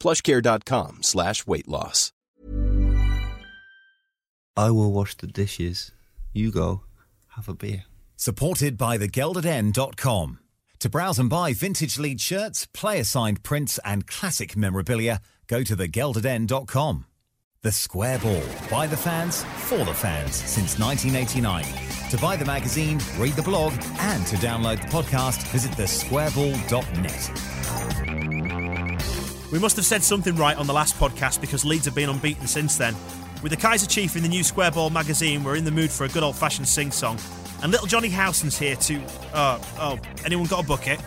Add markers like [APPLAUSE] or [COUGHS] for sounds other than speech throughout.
plushcare.com slash weight loss. I will wash the dishes. You go, have a beer. Supported by thegeldeden.com. To browse and buy vintage lead shirts, player signed prints, and classic memorabilia, go to thegeldeden.com. The Square Ball. By the fans, for the fans, since 1989. To buy the magazine, read the blog, and to download the podcast, visit thesquareball.net. We must have said something right on the last podcast because Leeds have been unbeaten since then. With the Kaiser Chief in the new Square Ball magazine, we're in the mood for a good old fashioned sing song. And little Johnny Howson's here to. Uh, oh, anyone got a bucket?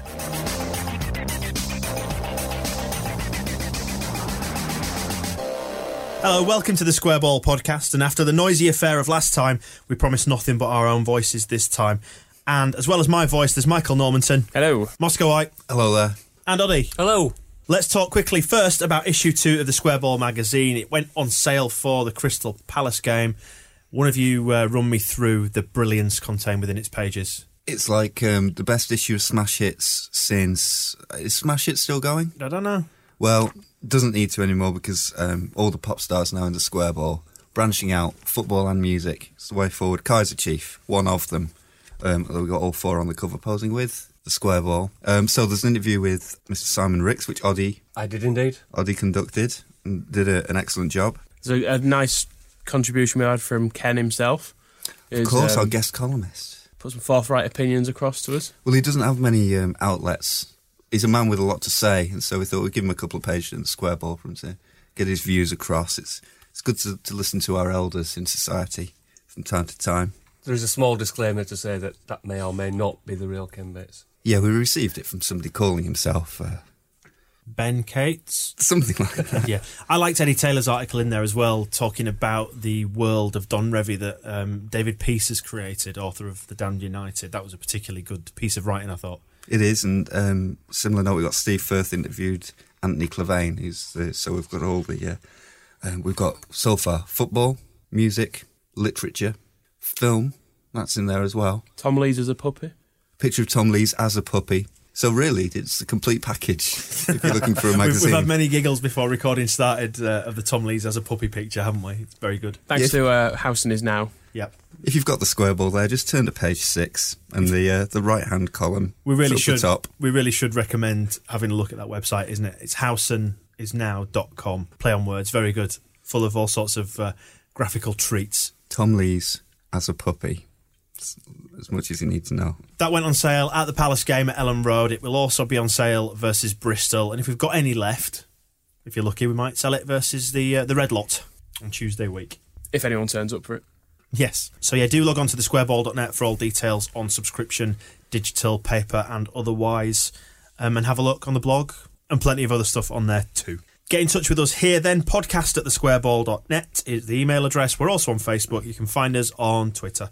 Hello, welcome to the Square Ball podcast. And after the noisy affair of last time, we promise nothing but our own voices this time. And as well as my voice, there's Michael Normanton, Hello. Moscowite, Hello there. and Oddy. Hello. Let's talk quickly first about issue two of the Square Ball magazine. It went on sale for the Crystal Palace game. One of you uh, run me through the brilliance contained within its pages. It's like um, the best issue of Smash Hits since. Is Smash Hits still going? I don't know. Well, doesn't need to anymore because um, all the pop stars now in the square ball, branching out, football and music. It's the way forward. Kaiser Chief, one of them. Um, that we got all four on the cover posing with the square ball. Um, so there's an interview with Mr. Simon Rix, which Oddie, I did indeed. Oddie conducted and did a, an excellent job. So a, a nice contribution we had from Ken himself. Of course, our guest columnist. put some forthright opinions across to us. Well, he doesn't have many um, outlets. He's a man with a lot to say, and so we thought we'd give him a couple of pages in the square ball for him to get his views across. It's it's good to, to listen to our elders in society from time to time. There is a small disclaimer to say that that may or may not be the real Ken Bates. Yeah, we received it from somebody calling himself uh, Ben Cates. something like that. [LAUGHS] yeah, I liked Eddie Taylor's article in there as well, talking about the world of Don Revie that um, David Peace has created, author of The Damned United. That was a particularly good piece of writing, I thought. It is, and um, similar note, we got Steve Firth interviewed Anthony Clavane. Who's the, so we've got all the uh, um, we've got so far football, music, literature, film. That's in there as well. Tom Lees as a puppy. Picture of Tom Lees as a puppy. So really, it's a complete package. if you're looking for a [LAUGHS] We've, magazine, we've had many giggles before recording started uh, of the Tom Lees as a puppy picture, haven't we? It's very good. Thanks Yes. to uh, Howson is now. Yep. if you've got the square ball there, just turn to page six and the uh, the right hand column. We really should. The top. We really should recommend having a look at that website, isn't it? It's howsonisnow.com. Play on words, very good. Full of all sorts of uh, graphical treats. Tom Lees as a puppy. It's as much as you need to know. That went on sale at the Palace game at Elland Road. It will also be on sale versus Bristol, and if we've got any left, if you're lucky, we might sell it versus the uh, the Red Lot on Tuesday week. If anyone turns up for it. Yes. So yeah, do log on to the squareball.net for all details on subscription, digital, paper, and otherwise, um, and have a look on the blog and plenty of other stuff on there too. Get in touch with us here then. Podcast at thesquareball.net is the email address. We're also on Facebook. You can find us on Twitter.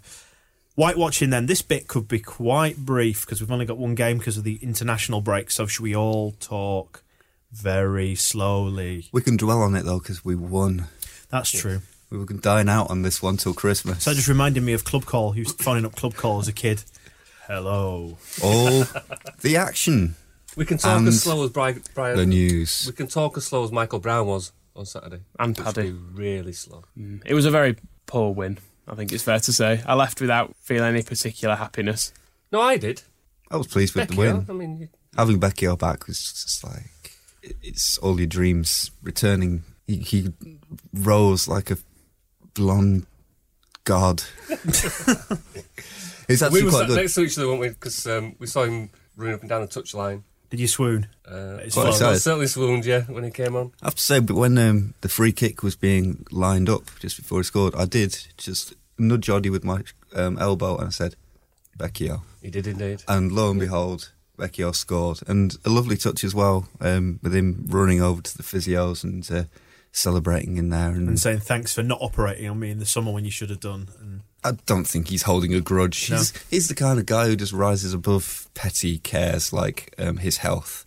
White watching then. This bit could be quite brief because we've only got one game because of the international break. So should we all talk very slowly? We can dwell on it though because we won. That's true. We were going to dine out on this one till Christmas. So that just reminded me of Club Call. He was phoning up Club Call as a kid. Hello. all the action, We can talk And as slow as Brian. Brian the news. we can talk as slow as Michael Brown was on Saturday. And Which Paddy. really slow. Mm. It was a very poor win, I think it's fair to say. I left without feeling any particular happiness. No, I did. I was pleased with Becky, the win. I mean, you- Having Becky back was just like it's all your dreams returning he, he rose like a blonde god. [LAUGHS] it's we actually were quite sat good. next to each other, weren't we? Because um, we saw him running up and down the touchline. Did you swoon? Uh, well, fun. well, certainly swooned, yeah, when he came on. I have to say, but when um, the free kick was being lined up just before he scored, I did just nudge Oddie with my um, elbow and I said, Becchio. He did indeed. And lo and behold, Becchio scored. And a lovely touch as well, um, with him running over to the physios and uh, celebrating in there. And, And saying thanks for not operating on me in the summer when you should have done. And I don't think he's holding a grudge. No. He's, he's the kind of guy who just rises above petty cares like um, his health.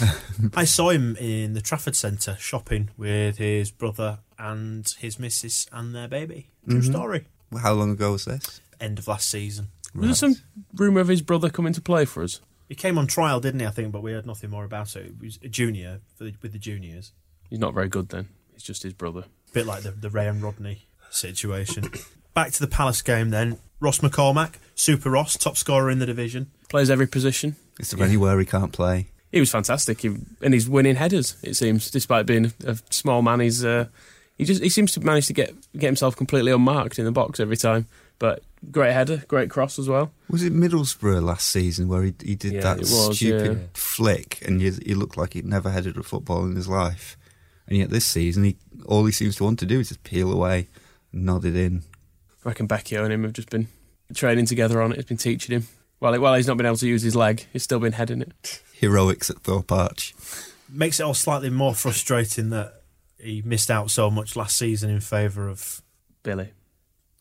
[LAUGHS] I saw him in the Trafford Centre shopping with his brother and his missus and their baby. True story. Well, How long ago was this? End of last season. Was there some rumour of his brother coming to play for us? He came on trial, didn't he? I think, but we heard nothing more about it. He was a junior for the, with the juniors. He's not very good then. He's just his brother. A bit like the, the Ray and Rodney situation. [COUGHS] Back to the Palace game then. Ross McCormack, Super Ross, top scorer in the division. Plays every position. Is there anywhere he can't play? He was fantastic, he, and he's winning headers. It seems, despite being a small man, he's uh, he just he seems to manage to get get himself completely unmarked in the box every time. But great header, great cross as well. Was it Middlesbrough last season where he, he did Yeah, that was, stupid yeah. flick and you, he looked like he'd never headed a football in his life? And yet this season, he all he seems to want to do is just peel away, nod it in. I reckon Becchio and him have just been training together on it. He's been teaching him. Well, while he's not been able to use his leg, he's still been heading it. Heroics at Thorpe Arch. Makes it all slightly more frustrating that he missed out so much last season in favour of. Billy,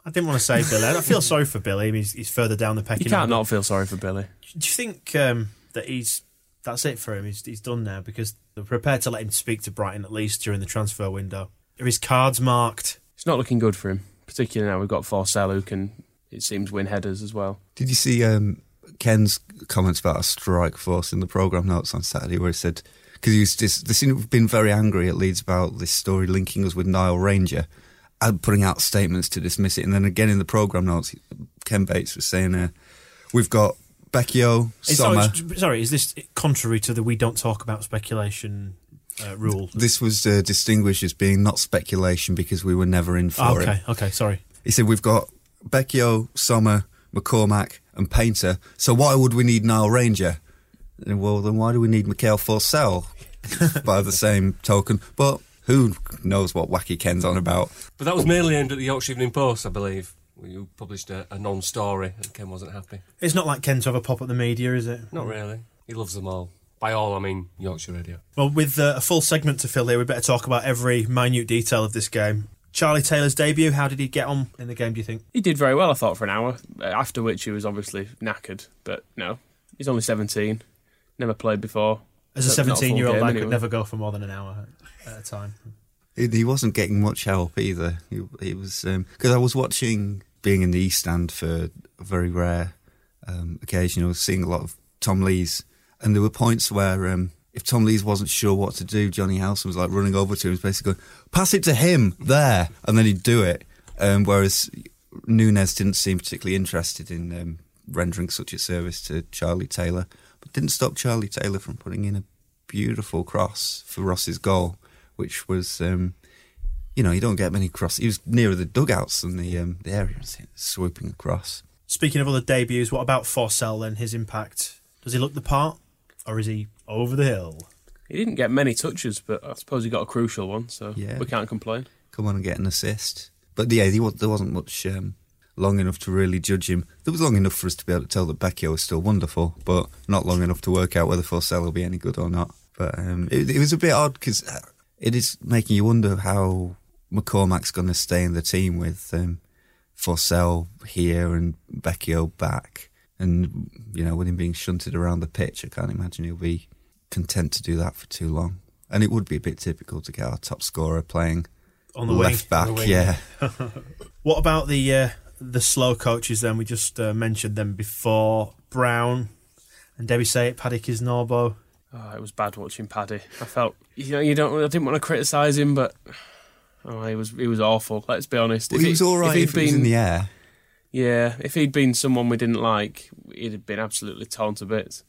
I didn't want to say Billy. I feel sorry for Billy. I mean, he's, he's further down the pecking you can't order. not feel sorry for Billy. Do you think um, that he's that's it for him? He's, he's done now because they're prepared to let him speak to Brighton at least during the transfer window. Are his cards marked? It's not looking good for him, particularly now we've got Forssell who can, it seems, win headers as well. Did you see um, Ken's comments about a strike force in the programme notes on Saturday where he said, because he was just, they seem to have been very angry at Leeds about this story linking us with Nile Ranger and putting out statements to dismiss it. And then again in the programme notes, Ken Bates was saying, uh, we've got Becchio, Somma. Sorry, sorry, is this contrary to the we don't talk about speculation uh, rule? This was uh, distinguished as being not speculation because we were never in for Oh, it. okay, okay, sorry. He said, We've got Becchio, Somma, McCormack, and Painter. So why would we need Nile Ranger? And, well, then why do we need Mikael Forssell [LAUGHS] by the same token? But who knows what wacky Ken's on about? But that was mainly aimed at the Yorkshire Evening Post, I believe. where You published a, a non-story, and Ken wasn't happy. It's not like Ken to have a pop at the media, is it? Not really. He loves them all. By all, I mean Yorkshire Radio. Well, with uh, a full segment to fill here, we better talk about every minute detail of this game. Charlie Taylor's debut, how did he get on in the game, do you think? He did very well, I thought, for an hour, uh, after which he was obviously knackered. But no, he's only 17, never played before. As a Not- not a full 17 year old, game I could anyway. never go for more than an hour at a time. He, he wasn't getting much help either. He, he was because I was watching being in the East Stand for a very rare um, occasion. I was seeing a lot of Tom Lees, and there were points where um, if Tom Lees wasn't sure what to do, Johnny Howson was like running over to him, basically going, "Pass it to him there," and then he'd do it. Um, whereas Nunez didn't seem particularly interested in um, rendering such a service to Charlie Taylor, but didn't stop Charlie Taylor from putting in a beautiful cross for Ross's goal, which was, um, you know, you don't get many crosses. He was nearer the dugouts than the um, the area, swooping across. Speaking of other debuts, what about Forssell and His impact? Does he look the part? Or is he over the hill? He didn't get many touches, but I suppose he got a crucial one, so Yeah. we can't complain. Come on and get an assist. But yeah, there there wasn't much um, long enough to really judge him. There was long enough for us to be able to tell that Becchio was still wonderful, but not long enough to work out whether Forssell will be any good or not. But um, it, it was a bit odd because it is making you wonder how McCormack's going to stay in the team with um, Forssell here and Becchio back. And, you know, with him being shunted around the pitch, I can't imagine he'll be content to do that for too long. And it would be a bit typical to get our top scorer playing On the wing. left back, the wing. yeah. [LAUGHS] What about the uh, the slow coaches then? We just uh, mentioned them before. Brown and Debbie say it, Paddy Kisnorbo. Oh, it was bad watching Paddy. I felt, you know, you don't. I didn't want to criticise him, but oh, he was he was awful. Let's be honest. Well, he was all right he'd if, it was in the air. yeah, if he'd been someone we didn't like, he'd have been absolutely torn to bits.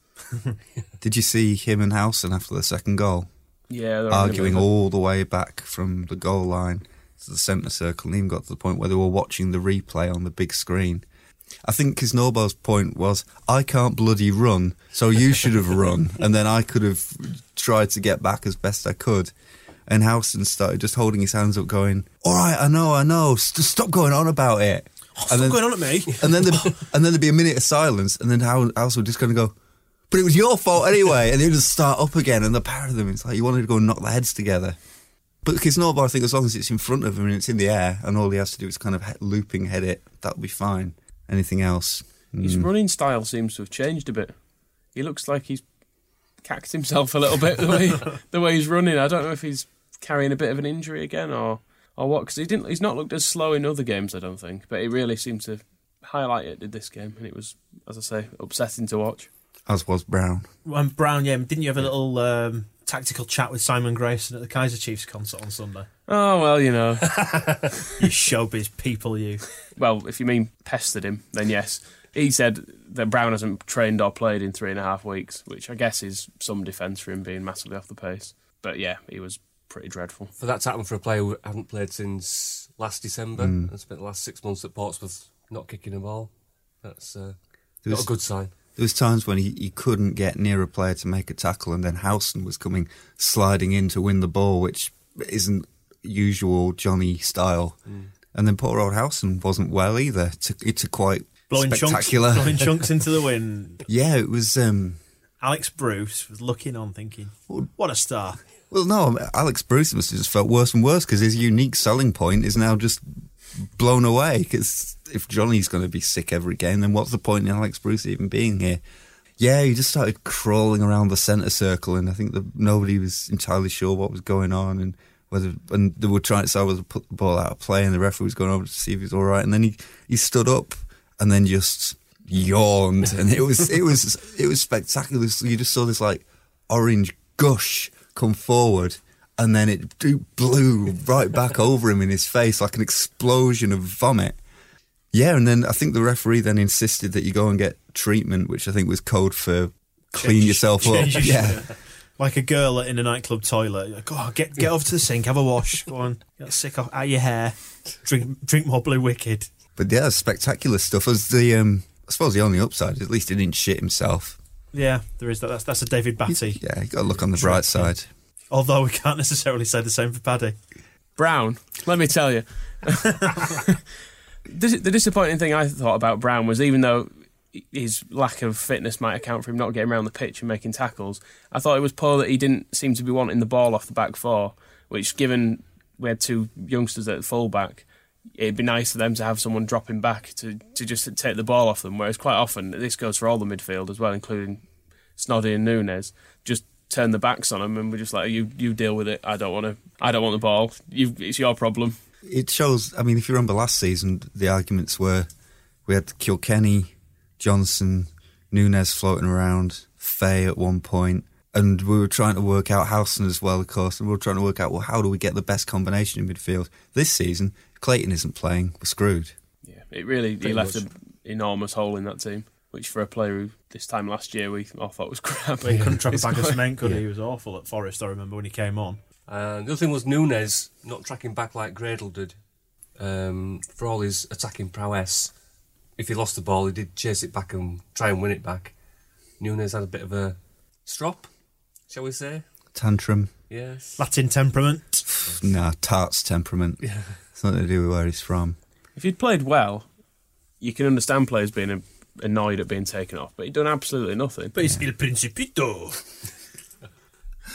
[LAUGHS] Did you see him and Howson after the second goal? Yeah, arguing having a bit of all the way back from the goal line to the centre circle, and even got to the point where they were watching the replay on the big screen. I think Kisnorbo's point was, I can't bloody run, so you should have run, [LAUGHS] and then I could have tried to get back as best I could. And Howson started just holding his hands up, going, "All right, I know, I know, St- stop going on about it." Oh, stop going on at me. [LAUGHS] And then, the, [LAUGHS] and then there'd be a minute of silence, and then How- Howson would just kind of go, "But it was your fault anyway," and they'd just start up again. And the pair of them, it's like you wanted to go and knock their heads together. But Kisnorbo, I think, as long as it's in front of him and it's in the air, and all he has to do is kind of looping head it, that'll be fine. Anything else? His Mm. running style seems to have changed a bit. He looks like he's cacked himself a little bit the way [LAUGHS] the way he's running. I don't know if he's carrying a bit of an injury again or or what because he didn't. He's not looked as slow in other games. I don't think, but he really seemed to highlight it in this game, and it was, as I say, upsetting to watch. As was Brown. Um, Brown, yeah, didn't you have a little um, tactical chat with Simon Grayson at the Kaiser Chiefs concert on Sunday? Oh well, you know. [LAUGHS] You showbiz people, you. well, if you mean pestered him, then yes. He said that Brown hasn't trained or played in three and a half weeks, which I guess is some defence for him being massively off the pace. But yeah, he was pretty dreadful. For that to happen for a player who hadn't played since last December and spent the last six months at Portsmouth not kicking a ball, that's uh, There not a good sign. There was times when he, he couldn't get near a player to make a tackle, and then Howson was coming sliding in to win the ball, which isn't usual Johnny style. And then poor old Howson wasn't well either. To, it's a quite Blowing chunks, spectacular. blowing [LAUGHS] chunks into the wind. yeah, it was. Um, Alex Bruce was looking on, thinking, "What a star!" well, no, Alex Bruce must have just felt worse and worse because his unique selling point is now just blown away. Because if Johnny's going to be sick every game, then what's the point in Alex Bruce even being here? Yeah, he just started crawling around the centre circle, and I think that nobody was entirely sure what was going on, and whether and they were trying to decide whether to put the ball out of play, and the referee was going over to see if he was all right, and then he he stood up and then just yawned, and it was it was it was spectacular. You just saw this like orange gush come forward, and then it blew right back over him in his face like an explosion of vomit. Yeah, and then I think the referee then insisted that you go and get treatment, which I think was code for clean Change- yourself change up. your Yeah. Like a girl in a nightclub toilet. Like, oh, get get over to the sink, have a wash. Go on, get sick off out your hair. Drink drink more Blue Wicked. but yeah, spectacular stuff. As the um, I suppose the only upside is at least he didn't shit himself. Yeah, there is that. That's, that's a David Batty. Yeah, you got to look on the bright side. Although we can't necessarily say the same for Paddy. Brown, let me tell you. [LAUGHS] The disappointing thing I thought about Brown was even though his lack of fitness might account for him not getting around the pitch and making tackles, I thought it was poor that he didn't seem to be wanting the ball off the back four, which, given we had two youngsters at fullback, it'd be nice for them to have someone dropping back to, to just take the ball off them. Whereas quite often, this goes for all the midfield as well, including Snoddy and Nunez, just turn the backs on them and we're just like, you you deal with it. I don't want to. I don't want the ball. You, it's your problem. It shows. I mean, if you remember last season, the arguments were we had Kilkenny, Johnson, Nunez floating around, Fay at one point, and we were trying to work out Howson as well, of course, and we were trying to work out well how do we get the best combination in midfield this season. Clayton isn't playing. We're screwed. Yeah, it really he left much. an enormous hole in that team, which for a player who this time last year we all thought was [LAUGHS] crap. He couldn't track a It's bag of cement, could he? He was awful at Forest, I remember when he came on. And the other thing was Nunez not tracking back like Gradel did. Um, for all his attacking prowess, if he lost the ball, he did chase it back and try and win it back. Nunez had a bit of a strop, shall we say? Tantrum. Yes. Latin temperament. [SIGHS] Nah, tart's temperament. Yeah. It's nothing to do with where he's from. If he'd played well, you can understand players being a- annoyed at being taken off, but he'd done absolutely nothing. But it's Il Principito.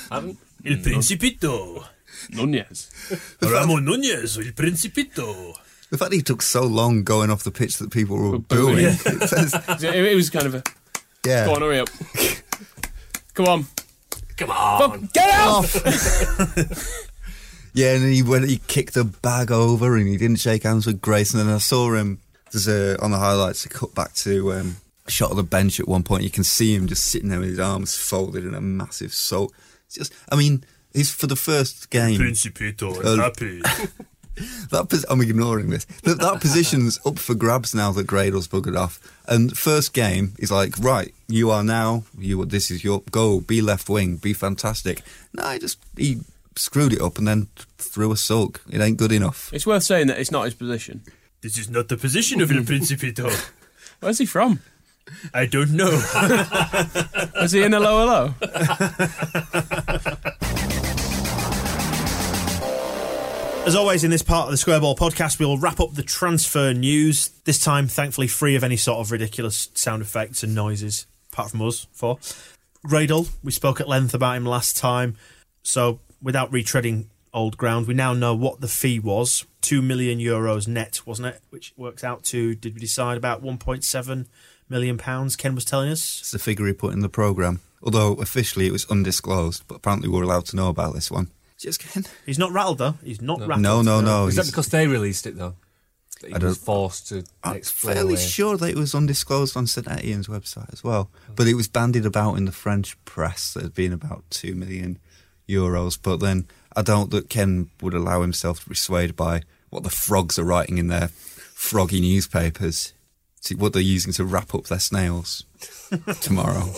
Haven't? Il Principito. Nunez. Ramon Nunez, Il Principito. The fact he took so long going off the pitch that people were booing. booing. it says, [LAUGHS] it, it was kind of a yeah. go on, hurry up. Come on, Come on! get off! [LAUGHS] Yeah, and then he went. He kicked the bag over, and he didn't shake hands with Grace. And then I saw him. There's a on the highlights a cut back to um, a shot of the bench at one point. You can see him just sitting there with his arms folded in a massive sulk. It's just, I mean, he's for the first game. Principito, Uh, happy. [LAUGHS] that pos- I'm ignoring this. That, that position's up for grabs now that Gradel's buggered off. And first game is like, right, you are now, you. This is your goal. Be left wing. Be fantastic. No, he just he screwed it up and then threw a sulk. It ain't good enough. It's worth saying that it's not his position. This is not the position of El [LAUGHS] Principito. Where's he from? I don't know. [LAUGHS] Is he in a lower low? As always, in this part of the Square Ball podcast, we'll wrap up the transfer news. This time, thankfully, free of any sort of ridiculous sound effects and noises, apart from us. For Gradel, we spoke at length about him last time. So, without retreading old ground, we now know what the fee was: two million euros net, wasn't it? Which works out to, did we decide about one point seven million pounds? Ken was telling us. It's the figure he put in the programme. Although officially it was undisclosed, but apparently we're allowed to know about this one. Just kidding. He's not rattled though. He's not rattled. No, no, no. Is that because they released it though? That he I was forced to I'm fairly away. sure that it was undisclosed on St Etienne's website as well. But it was bandied about in the French press that had been about two million euros. But then I doubt that Ken would allow himself to be swayed by what the frogs are writing in their froggy newspapers. See what they're using to wrap up their snails [LAUGHS] tomorrow.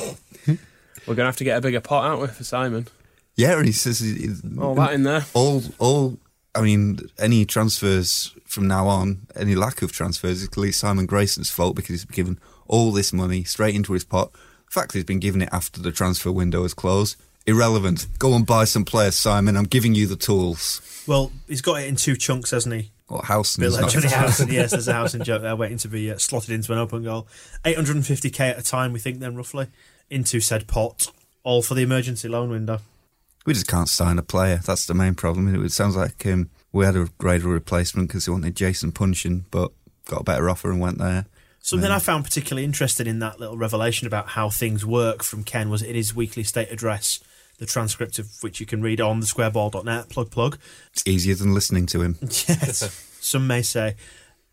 We're going to have to get a bigger pot, aren't we, for Simon? Yeah, and he says he- he- All that in there. all all I mean any transfers from now on, any lack of transfers is clearly Simon Grayson's fault because he's been given all this money straight into his pot. The fact he's been given it after the transfer window has closed. Irrelevant. Go and buy some players, Simon. I'm giving you the tools. Well, he's got it in two chunks, hasn't he? What house? Bill Johnny [LAUGHS] Housen, yes, there's a Housen joke there waiting to be uh, slotted into an open goal. 850k at a time, we think, then roughly, into said pot, all for the emergency loan window. We just can't sign a player. That's the main problem. It sounds like um, we had a greater replacement because we wanted Jason Puncheon, but got a better offer and went there. Something I found particularly interesting in that little revelation about how things work from Ken was in his weekly state address, the transcript of which you can read on the squareball.net, plug plug. It's easier than listening to him. [LAUGHS] Yes, some may say.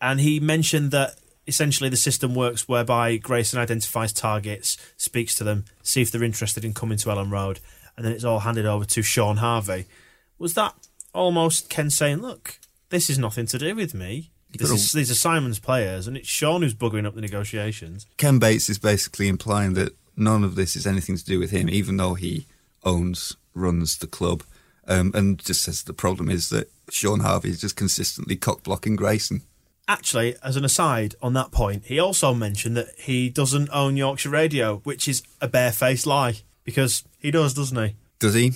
And he mentioned that essentially the system works whereby Grayson identifies targets, speaks to them, see if they're interested in coming to Elland Road, and then it's all handed over to Shaun Harvey. Was that almost Ken saying, look, this is nothing to do with me? This is, these are Simon's players, and it's Sean who's buggering up the negotiations. Ken Bates is basically implying that none of this is anything to do with him, even though he owns, runs the club. Um, and just says the problem is that Shaun Harvey is just consistently cock blocking Grayson. Actually, as an aside on that point, he also mentioned that he doesn't own Yorkshire Radio, which is a barefaced lie because he does, doesn't he? Does he?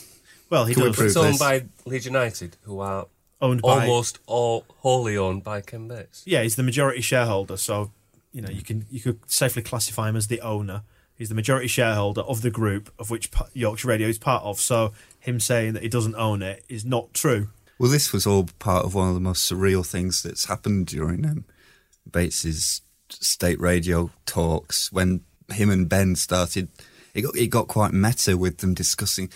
Well, he Can we does. prove It's owned this? by Leeds United, who are Owned by almost all wholly owned by Ken Bates. yeah, he's the majority shareholder, so you know you can you could safely classify him as the owner. He's the majority shareholder of the group of which Yorkshire Radio is part of. So him saying that he doesn't own it is not true. Well, this was all part of one of the most surreal things that's happened during um, Bates's state radio talks when him and Ben started. It got, it got quite meta with them discussing.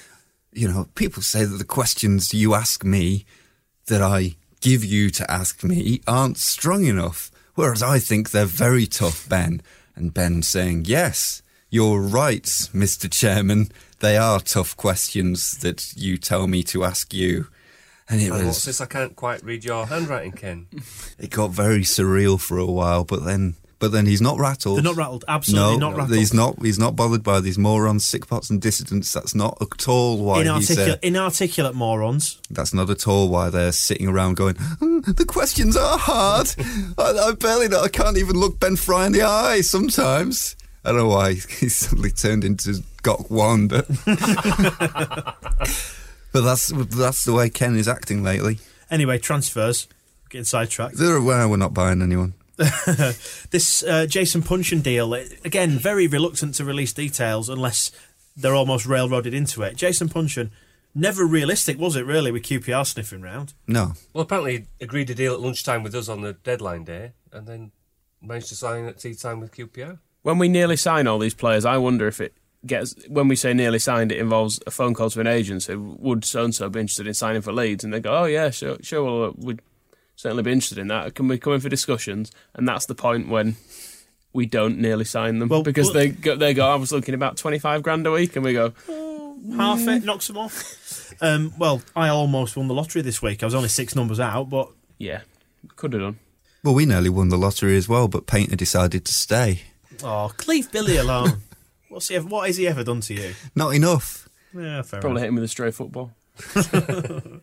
You know, people say that the questions you ask me, that I give you to ask me, aren't strong enough. Whereas I think they're very tough, Ben. And Ben saying, yes, you're right, Mr. Chairman. They are tough questions that you tell me to ask you. And it And was what's this? I can't quite read your handwriting, Ken. it got very surreal for a while, but then but then he's not rattled. They're not rattled. Absolutely no, not rattled. he's not. He's not bothered by these morons, sickpots, and dissidents. That's not at all why he's Inarticulate, inarticulate morons. That's not at all why they're sitting around going. "Mm, the questions are hard. I, I barely know. I can't even look Ben Fry in the eye sometimes. I don't know why [LAUGHS] he's suddenly turned into Gok Wan, but [LAUGHS] but that's that's the way Ken is acting lately. Anyway, transfers. Getting sidetracked. They're aware we're not buying anyone. [LAUGHS] This uh, Jason Puncheon deal, again, very reluctant to release details unless they're almost railroaded into it. Jason Puncheon, never realistic, was it really, with QPR sniffing round? No, Well, apparently he agreed a deal at lunchtime with us on the deadline day, and then managed to sign at tea time with QPR. When we nearly sign all these players, I wonder if it gets. When we say nearly signed, it involves a phone call to an agent. So would so and so be interested in signing for Leeds? And they go, oh yeah, sure, sure, well, uh, we'd certainly be interested in that. Can we come in for discussions? And that's the point when we don't nearly sign them Well, because well- they go, they go. I was looking about twenty five grand a week, and we go. Half it, knocks them off. [LAUGHS] Um, well, I almost won the lottery this week. I was only six numbers out, but Yeah, could have done. Well, we nearly won the lottery as well, but Painter decided to stay. Oh, leave Billy alone. [LAUGHS] What's he ever, what has he ever done to you? Not enough. Yeah, fair Probably enough. hit him with a stray football. [LAUGHS]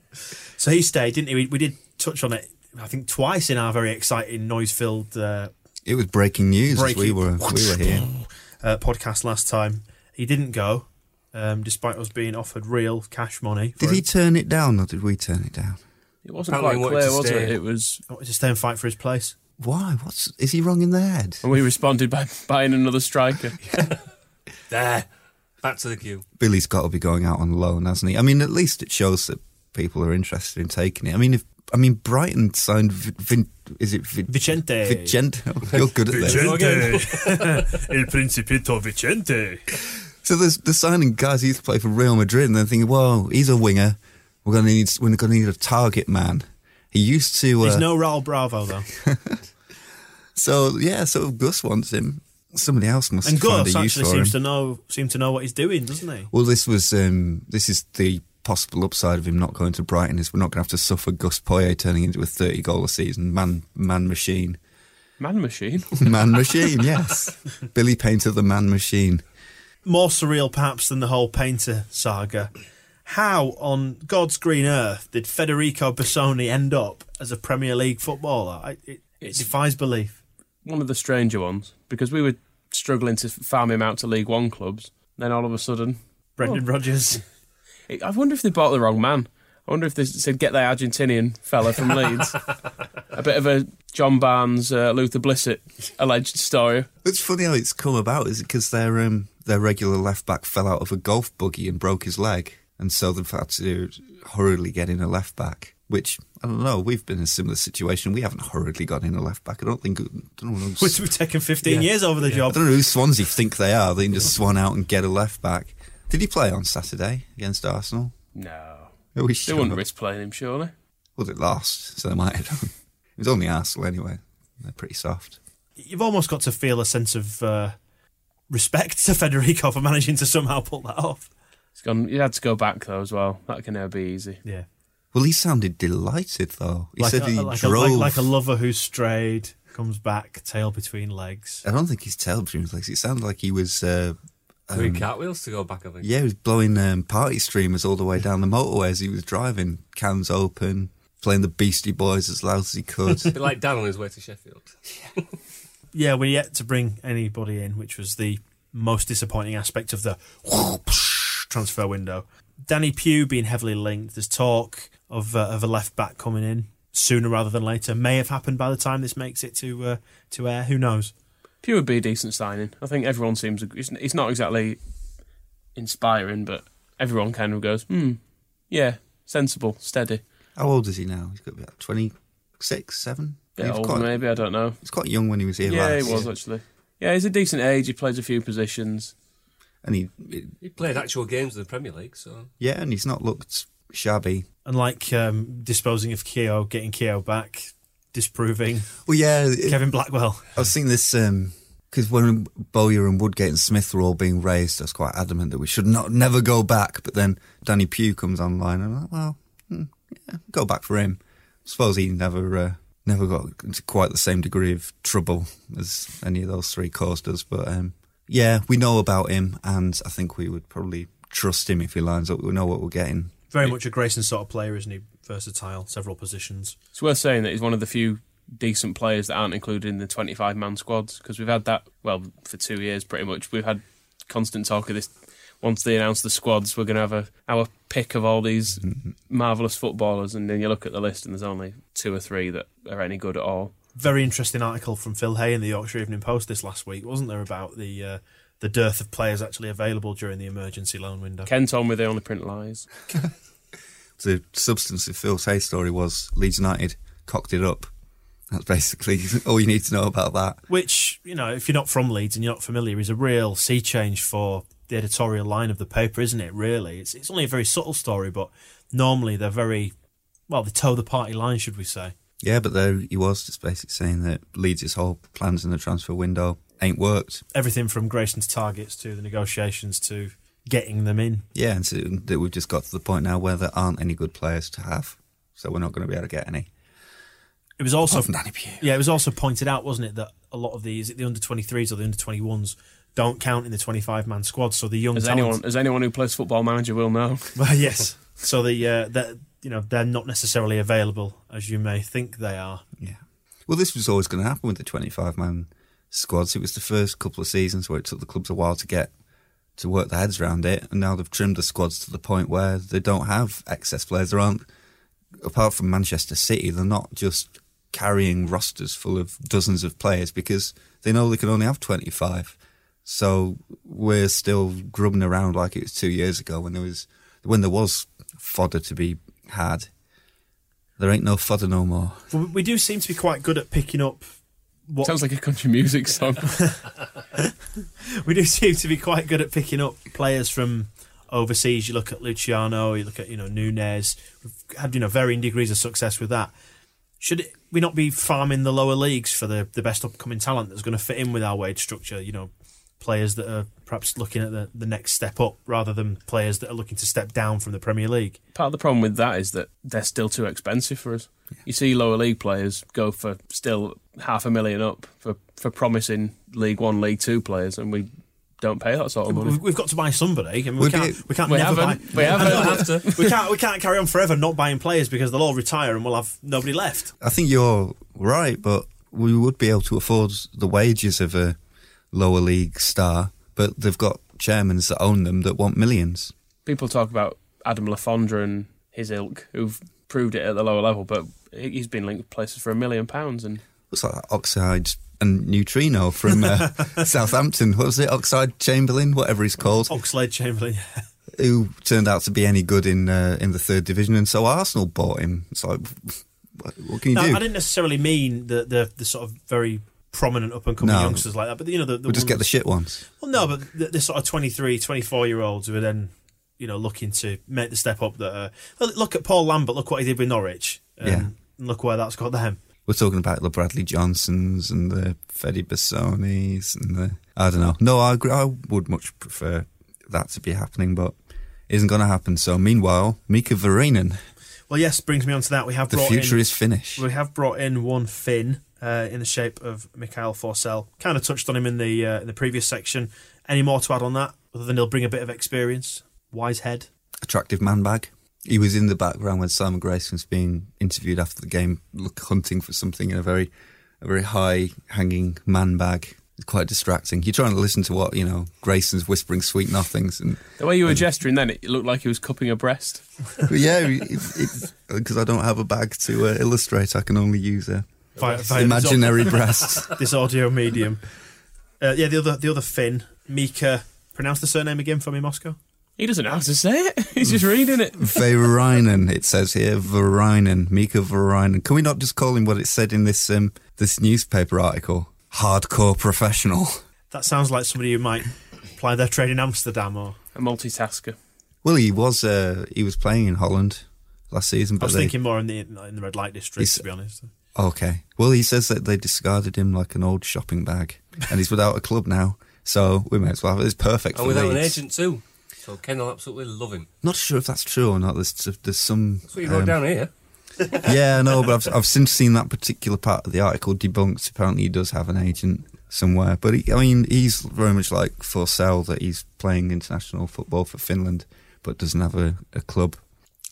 So he stayed, didn't he? We, we did touch on it, I think, twice in our very exciting, noise-filled uh, It was breaking news as we were we were here. [LAUGHS] uh, podcast last time. He didn't go, um, despite us being offered real cash money. Did he him. turn it down or did we turn it down? It wasn't Apparently quite clear, was it? It was, He wanted to stay and fight for his place. Why? What's is he wrong in the head? and we responded by [LAUGHS] buying another striker. [LAUGHS] There. Back to the queue. Billy's got to be going out on loan, hasn't he? I mean, at least it shows that people are interested in taking it. I mean, if I mean Brighton signed, Vin, Vin, is it Vin, Vicente. Vicente? Oh, you're good at this. El [LAUGHS] Principito Vicente. So there's they're signing guys who used to play for Real Madrid, and they're thinking, well, he's a winger. We're gonna need we're gonna need a target man. He used to. Uh, There's no Raul Bravo though, [LAUGHS] so yeah, so Gus wants him. Somebody else must and Gus a use actually for him. seems to know seem to know what he's doing, doesn't he? Well, this was um, this is the possible upside of him not going to Brighton is we're not going to have to suffer Gus Poyet turning into a thirty goal a season man man machine Man machine. [LAUGHS] man machine. Yes, [LAUGHS] Billy Painter the man machine. More surreal, perhaps, than the whole Painter saga. How on God's green earth did Federico Bessone end up as a Premier League footballer? I, it, it defies belief. One of the stranger ones because we were struggling to farm him out to League One clubs. Then all of a sudden, Brendan Rodgers. [LAUGHS] I wonder if they bought the wrong man. I wonder if they said get the Argentinian fella from [LAUGHS] Leeds. a bit of a John Barnes, uh, Luther Blissett alleged story. It's funny how it's come about, is it because their um, their regular left back fell out of a golf buggy and broke his leg, and so they've had to hurriedly get in a left back. Which I don't know. We've been in a similar situation. We haven't hurriedly got in a left back. I don't think. I don't know. [LAUGHS] Which we've taken 15 years over the I job. I don't know who Swansea think they are. They can just swan out and get a left back. Did he play on Saturday against Arsenal? No. Oh, we They should wouldn't risk playing him, surely. Well, they lost, so they might have done. [LAUGHS] It was only Arsenal anyway. They're pretty soft. You've almost got to feel a sense of uh, respect to Federico for managing to somehow pull that off. He's gone. He had to go back though as well. That can never be easy. Yeah. Well, he sounded delighted though. He like, said a, he like, a, drove. like, like a lover who's strayed, comes back, tail between legs. I don't think his tail between his legs. It sounded like he was. Uh, Doing um, cartwheels to go back, I think. yeah, he was blowing um, party streamers all the way down the motorway as he was driving, cans open, playing the Beastie Boys as loud as he could. [LAUGHS] A bit like Dan on his way to Sheffield. Yeah, we're yet to bring anybody in, which was the most disappointing aspect of the transfer window. Danny Pugh being heavily linked. There's talk of uh, of a left back coming in sooner rather than later. May have happened by the time this makes it to uh, to air. Who knows? Pugh would be a decent signing. I think everyone seems. It's, it's not exactly inspiring, but everyone kind of goes, hmm, yeah, sensible, steady. How old is he now? He's got about 26, 7? Bit he was older, quite, maybe. I don't know. He's quite young when he was here Yeah, last. he was actually. Yeah, he's a decent age. He plays a few positions. And he, He played actual games in the Premier League, so yeah, and he's not looked shabby. And like um, disposing of Keogh, getting Keogh back, disproving Well, yeah, it- Kevin Blackwell. I was thinking this because when Bowyer and Woodgate and Smith were all being raised, I was quite adamant that we should not never go back. But then Danny Pugh comes online, and I'm like, well, hmm, yeah, go back for him. I suppose he never uh, never got into quite the same degree of trouble as any of those three caused us. But um, yeah, we know about him, and I think we would probably trust him if he lines up. We know what we're getting. Very much a Grayson sort of player, isn't he? Versatile, several positions. It's worth saying that he's one of the few decent players that aren't included in the 25 man squads because we've had that, well, for two years pretty much. We've had constant talk of this. Once they announce the squads, we're going to have a, our pick of all these mm-hmm. marvellous footballers, and then you look at the list and there's only two or three that are any good at all. Very interesting article from Phil Hay in the Yorkshire Evening Post this last week, wasn't there, about the uh, the dearth of players actually available during the emergency loan window? Ken told me they only print lies. [LAUGHS] The substance of Phil's Hay story was Leeds United cocked it up. That's basically [LAUGHS] all you need to know about that. Which, you know, if you're not from Leeds and you're not familiar, is a real sea change for the editorial line of the paper, isn't it, really? It's, it's only a very subtle story, but normally they're very, well, they toe the party line, should we say. Yeah, but there he was just basically saying that Leeds' whole plans in the transfer window ain't worked. Everything from Grayson's targets to the negotiations to getting them in. Yeah, and so that we've just got to the point now where there aren't any good players to have, so we're not going to be able to get any. It was also from Danny Pugh. yeah, it was also pointed out, wasn't it, that a lot of these the under twenty threes or the under twenty ones don't count in the twenty five man squad. So the young As talent- anyone, as anyone who plays Football Manager will know. [LAUGHS] Well, yes. So the uh, that you know they're not necessarily available as you may think they are. Yeah. Well, this was always going to happen with the 25 man squads. It was the first couple of seasons where it took the clubs a while to get to work their heads around it, and now they've trimmed the squads to the point where they don't have excess players. There aren't, apart from Manchester City, they're not just carrying rosters full of dozens of players because they know they can only have 25. So we're still grubbing around like it was two years ago when there was when there was fodder to be had. There ain't no fodder no more. But we- we do seem to be quite good at picking up what Sounds like a country music song. [LAUGHS] [LAUGHS] we do seem to be quite good at picking up players from overseas. You look at Luciano, you look at you know Nunez. We've had you know varying degrees of success with that. Should it, we not be farming the lower leagues for the the best upcoming talent that's going to fit in with our wage structure? You know, players that are perhaps looking at the, the next step up rather than players that are looking to step down from the Premier League. Part of the problem with that is that they're still too expensive for us. You see lower league players go for still half a million up for, for promising League One, League Two players, and we don't pay that sort of money. We've, we've got to buy somebody. I mean, we, We can't. do. We can't We never buy. haven't. We haven't. [LAUGHS] we can't. We can't carry on forever not buying players because they'll all retire and we'll have nobody left. I think you're right, but we would be able to afford the wages of a lower league star, but they've got chairmen that own them that want millions. People talk about Adam Le Fondre and his ilk, who've proved it at the lower level, but he's been linked with places for a million pounds, and Looks like that Oxide and Neutrino from uh, [LAUGHS] Southampton. What was it? Oxide Chamberlain, whatever he's called, Oxide Chamberlain. who turned out to be any good in uh, in the third division, and so Arsenal bought him. It's like, [LAUGHS] what, what can you No, do? I didn't necessarily mean the the, the sort of very prominent up and coming No. youngsters like that, but you know the, the we'll just get the shit ones. Well, no, but the, the sort of 23, 24 year olds who are then you know looking to make the step up. That are, look at Paul Lambert. Look what he did with Norwich. Um, Yeah. and look where that's got them. We're talking about the Bradley Johnsons and the Fede Bessones and the I don't know. No, I agree. I would much prefer that to be happening, but isn't going to happen. So meanwhile, Mika Varinen, Well, yes, brings me on to that. We have the brought future in, is Finnish. We have brought in one Finn uh, in the shape of Mikael Forssell. Kind of touched on him in the uh, in the previous section. Any more to add on that, other than he'll bring a bit of experience, wise head. Attractive man bag. He was in the background when Simon Grayson was being interviewed after the game, look, hunting for something in a very, a very high hanging man bag. It's quite distracting. You're trying to listen to what you know. Grayson's whispering sweet nothings, and the way you were gesturing then, it looked like he was cupping a breast. [LAUGHS] yeah, because I don't have a bag to uh, illustrate, I can only use a Via- via imaginary [LAUGHS] breasts. this audio medium. Uh, yeah, the other the other Finn, Mika. Pronounce the surname again for me, Moscow. He doesn't know how to say it. [LAUGHS] He's just reading it. [LAUGHS] Varinen, it says here, Varinen, Mika Varinen. Can we not just call him what it said in this um, this newspaper article? Hardcore professional. That sounds like somebody who might apply their trade in Amsterdam or. A multitasker. Well, he was uh, he was playing in Holland last season, But I was they, thinking more in the in the red light district, He's- to be honest. Okay. Well, he says that they discarded him like an old shopping bag, and he's without a club now. So we may as well have it. It's perfect And without an agent too. So Ken will absolutely love him. Not sure if that's true or not. There's there's some. That's what you wrote um, down here. [LAUGHS] yeah, no, but I've, I've since seen that particular part of the article debunked. Apparently, he does have an agent somewhere. But he, I mean, he's very much like Forssell that he's playing international football for Finland, but doesn't have a, a club.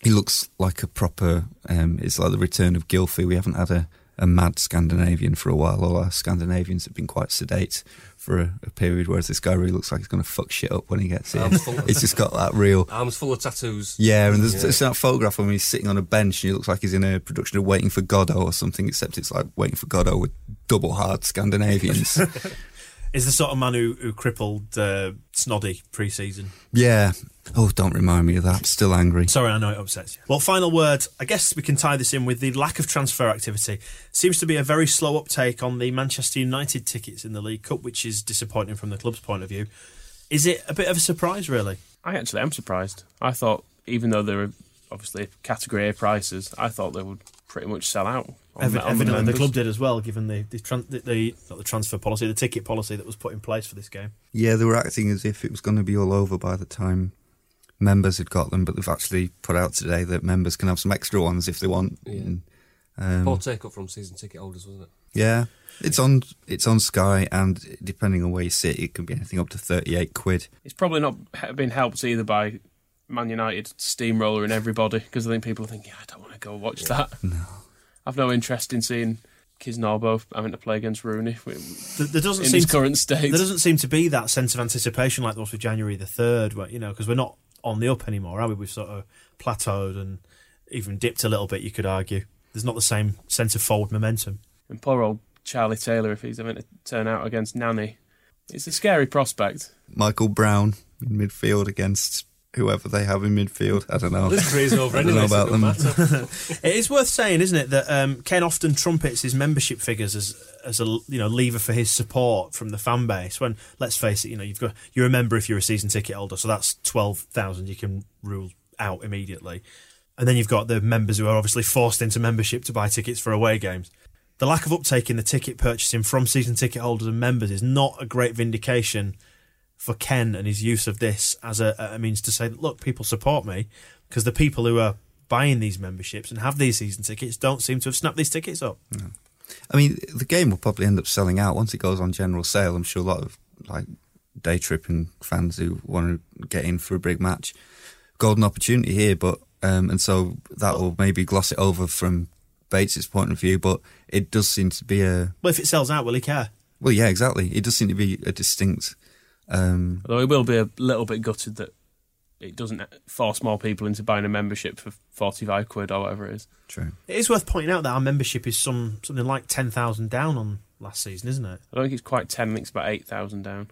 He looks like a proper. Um, it's like the return of Gilfy. We haven't had a, a mad Scandinavian for a while. All our Scandinavians have been quite sedate for a, a period, whereas this guy really looks like he's going to fuck shit up when he gets here. Arms full of- [LAUGHS] he's just got that real. Arms full of tattoos. Yeah, and there's, Yeah. there's that photograph of him. He's sitting on a bench, and he looks like he's in a production of Waiting for Godot or something. Except it's like Waiting for Godot with double hard Scandinavians. [LAUGHS] Is the sort of man who, who crippled uh, Snoddy pre season. yeah. Oh, don't remind me of that. I'm still angry. Sorry, I know it upsets you. Well, final word. I guess we can tie this in with the lack of transfer activity. Seems to be a very slow uptake on the Manchester United tickets in the League Cup, which is disappointing from the club's point of view. Is it a bit of a surprise, really? I actually am surprised. I thought, even though there were obviously category A prices, I thought they would pretty much sell out. On Evi- the- on evidently, the, club did as well, given the the, tran- the the not the transfer policy, the ticket policy that was put in place for this game. Yeah, they were acting as if it was going to be all over by the time members had got them, but they've actually put out today that members can have some extra ones if they want. Yeah. And Um, Poor take up from season ticket holders, wasn't it? yeah, it's on it's on Sky, and depending on where you sit, it can be anything up to thirty eight quid. It's probably not been helped either by Man United steamrolling everybody because I think people think, yeah, I don't want to go watch that. No. I've no interest in seeing Kisnorbo having to play against Rooney There, there doesn't in seem his to, current state. there doesn't seem to be that sense of anticipation like there was for January the third, where you know because we're not on the up anymore, are we? We've sort of plateaued and even dipped a little bit. You could argue there's not the same sense of forward momentum. And poor old Charlie Taylor, if he's having to turn out against Nani, it's a scary prospect. Michael Brown in midfield against whoever they have in midfield. I don't know. This crazy over I don't know so about them. [LAUGHS] It is worth saying, isn't it, that um, Ken often trumpets his membership figures as as a you know lever for his support from the fan base. When let's face it, you know you've got you're a member if you're a season ticket holder, so that's twelve thousand you can rule out immediately, and then you've got the members who are obviously forced into membership to buy tickets for away games. The lack of uptake in the ticket purchasing from season ticket holders and members is not a great vindication for Ken and his use of this as a, a means to say, look, people support me because the people who are buying these memberships and have these season tickets don't seem to have snapped these tickets up. I mean, the game will probably end up selling out once it goes on general sale. I'm sure a lot of like day tripping fans who want to get in for a big match, golden opportunity here. But um, and so that will maybe gloss it over from Bates's point of view. But it does seem to be a Well, if it sells out, will he care? well, yeah, exactly. It does seem to be a distinct. Um, Although he will be a little bit gutted that it doesn't force more people into buying a membership for 45 quid or whatever it is. true. It is worth pointing out that our membership is some something like ten thousand down on last season, isn't it? I don't think it's quite 10, I think it's about 8,000 down.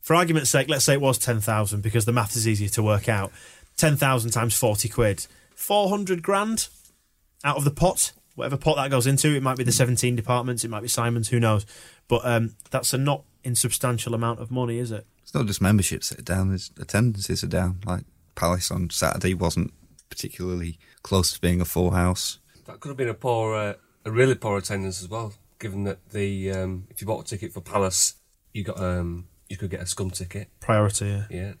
For argument's sake, let's say it was ten thousand because the math is easier to work out. Ten thousand times forty quid, four hundred grand out of the pot. Whatever pot that goes into, it might be the seventeen departments, it might be Simon's, who knows? But um, that's a not insubstantial amount of money, is it? It's not just memberships that are down; there's attendances are down. Like Palace on Saturday wasn't particularly close to being a full house. That could have been a poor, uh, a really poor attendance as well. Given that the um, if you bought a ticket for Palace, you got um, you could get a scum ticket. Priority, yeah. Yeah,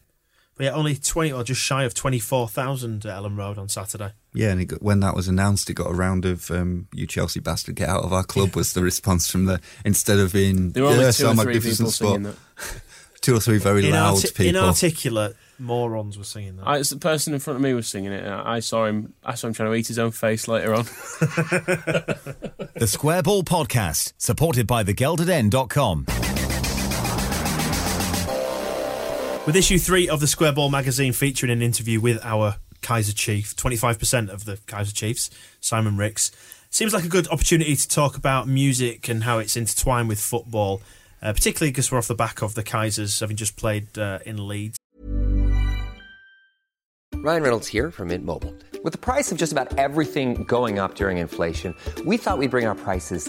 But yeah, only twenty or just shy of twenty four thousand at Elland Road on Saturday. Yeah, and it got, when that was announced, it got a round of um, "You Chelsea bastard, get out of our club." Was the response from the instead of being There were only yeah, two so or my three magnificent people spot, singing that. [LAUGHS] two or three very loud Inarti- people. Inarticulate morons were singing that. I, it's the person in front of me was singing it. and I saw him. I saw him trying to eat his own face later on. [LAUGHS] The Square Ball Podcast, supported by thegeldeden.com. With issue three of the Square Ball magazine featuring an interview with our Kaiser Chief, 25% of the Kaiser Chiefs, Simon Rix. Seems like a good opportunity to talk about music and how it's intertwined with football, uh, particularly because we're off the back of the Kaisers having just played uh, in Leeds. Ryan Reynolds here from Mint Mobile. With the price of just about everything going up during inflation, we thought we'd bring our prices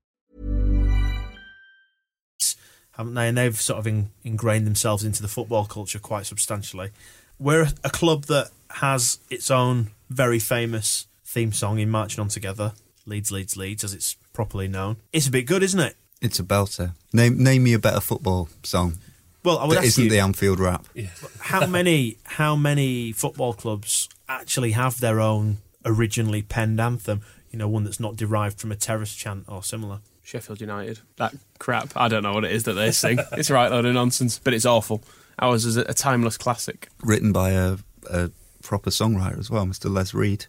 Um, haven't they? And they've sort of in, ingrained themselves into the football culture quite substantially. We're a club that has its own very famous theme song in Marching On Together, Leeds, Leeds, Leeds, as it's properly known. It's a bit good, isn't it? It's a belter. Name name me a better football song. Well, I would that ask isn't you, the Anfield rap. Yeah. how many how many football clubs actually have their own originally penned anthem? You know, one that's not derived from a terrace chant or similar. Sheffield United. That crap. I don't know what it is that they sing. [LAUGHS] it's a right load of nonsense, but it's awful. Ours is a, a timeless classic. Written by a, a proper songwriter as well, Mr. Les Reed.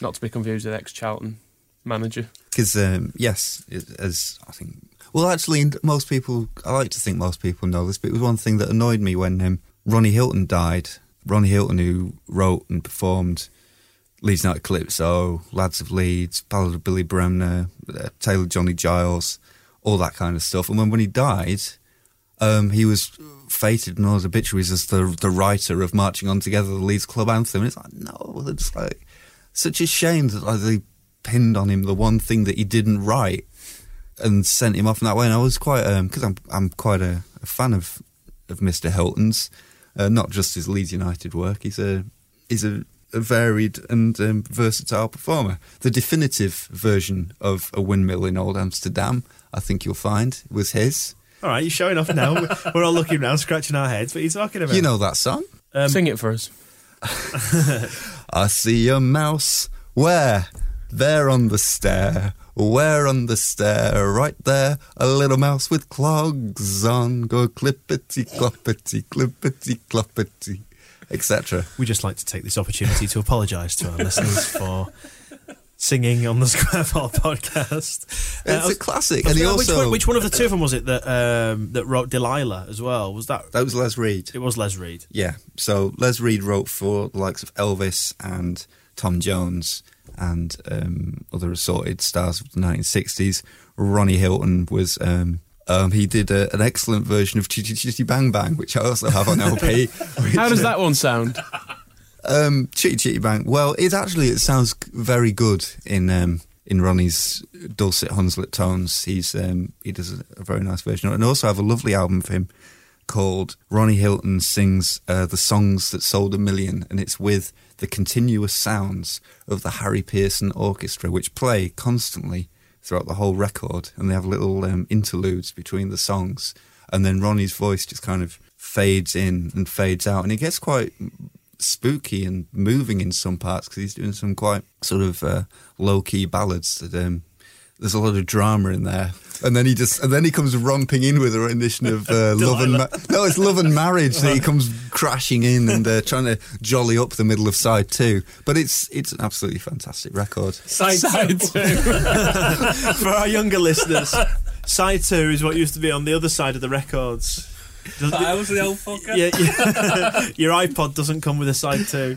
Not to be confused with ex Charlton manager. Because um, yes, it, as I think, well, actually, most people, I like to think most people know this, but it was one thing that annoyed me when um, Ronnie Hilton died. Ronnie Hilton, who wrote and performed Leeds United Calypso, Lads of Leeds, Ballad of Billy Bremner, uh, Tale of Johnny Giles, all that kind of stuff. And when when he died, um, he was fated in all his obituaries as the the writer of Marching On Together, the Leeds club anthem. And it's like, no, it's like such a shame that like, they pinned on him the one thing that he didn't write and sent him off in that way. And I was quite because I'm I'm quite a, a fan of of Mr. Hilton's, uh, not just his Leeds United work. He's a he's a, a varied and um, versatile performer. The definitive version of a windmill in Old Amsterdam, I think you'll find, was his. All right, you're showing off now. We're all looking around, scratching our heads. What are you talking about? You know that song? Um, Sing it for us. [LAUGHS] I see a mouse. Where? There on the stair. Where on the stair? Right there. A little mouse with clogs on. Go clippity cloppity, clippity cloppity, etc. We just like to take this opportunity to apologise to our listeners [LAUGHS] for singing on the Square Ball podcast. It's Uh, a classic. Was And he gonna- which, one, which one of the two of them was it that um, that wrote Delilah as well? Was that That was Les Reed. it? Was Les Reed? Yeah. So Les Reed wrote for the likes of Elvis and Tom Jones and um, other assorted stars of the 1960s. Ronnie Hilton was. Um, um, he did a, an excellent version of Chitty Chitty Bang Bang, which I also have on LP. [LAUGHS] How does that one sound? Um, Chitty Chitty Bang. Well, it actually it sounds very good in um, in Ronnie's dulcet Hunslet tones. He's um, he does a, a very nice version, and also I also have a lovely album for him called Ronnie Hilton sings uh, the songs that sold a million, and it's with the continuous sounds of the Harry Pearson Orchestra, which play constantly throughout the whole record, and they have little um, interludes between the songs, and then Ronnie's voice just kind of fades in and fades out, and it gets quite spooky and moving in some parts because he's doing some quite sort of uh, low key ballads that um, there's a lot of drama in there. And then he just and then he comes romping in with a rendition of uh, [LAUGHS] love and Ma- no, it's love and marriage. that he comes crashing in and uh, trying to jolly up the middle of side two. But it's it's an absolutely fantastic record. Side, Side two. two. [LAUGHS] For our younger listeners, side two is what used to be on the other side of the records. Does- I was the old fucker. yeah, yeah. [LAUGHS] your iPod doesn't come with a side two.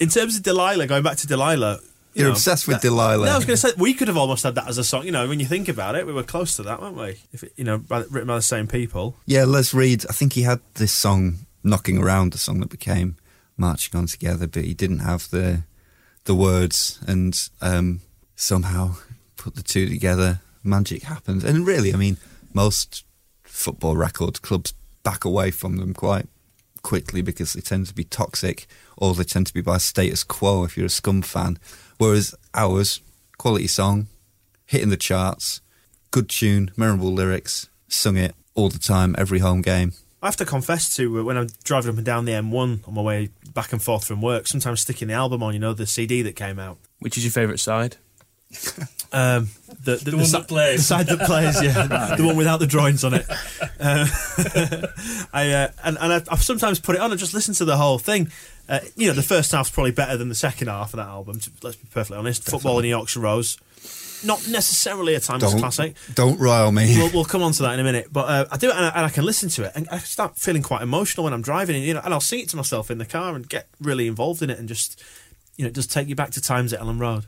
In terms of Delilah, going back to Delilah, you You're know, obsessed with that- Delilah. No, I was going to say we could have almost had that as a song. You know, when you think about it, we were close to that, weren't we? If it, you know, by, written by the same people. Yeah, Les Reed. I think he had this song knocking around, the song that became "Marching On Together," but he didn't have the the words, and um, somehow put the two together. Magic happened, and really, I mean, most football record clubs back away from them quite quickly because they tend to be toxic, or they tend to be by status quo. If you're a Scum fan, whereas ours, quality song, hitting the charts, good tune, memorable lyrics, sung it all the time, every home game. I have to confess to uh, when I'm driving up and down the M1 on my way back and forth from work, sometimes sticking the album on, you know, the CD that came out. Which is your favourite side? Um, the, the, The one si- that plays. The side that plays, yeah. [LAUGHS] the one without the drawings on it. Uh, [LAUGHS] I uh, And, and I, I've sometimes put it on and just listen to the whole thing. Uh, you know, the first half's probably better than the second half of that album, to, let's be perfectly honest. Football in the Yorkshire Rose. Not necessarily a timeless Don't classic. don't rile me. We'll, we'll come on to that in a minute, but uh, I do it and I, and I can listen to it, and I start feeling quite emotional when I'm driving, and you know, and I'll sing it to myself in the car and get really involved in it, and just you know, it does take you back to times at Elland Road.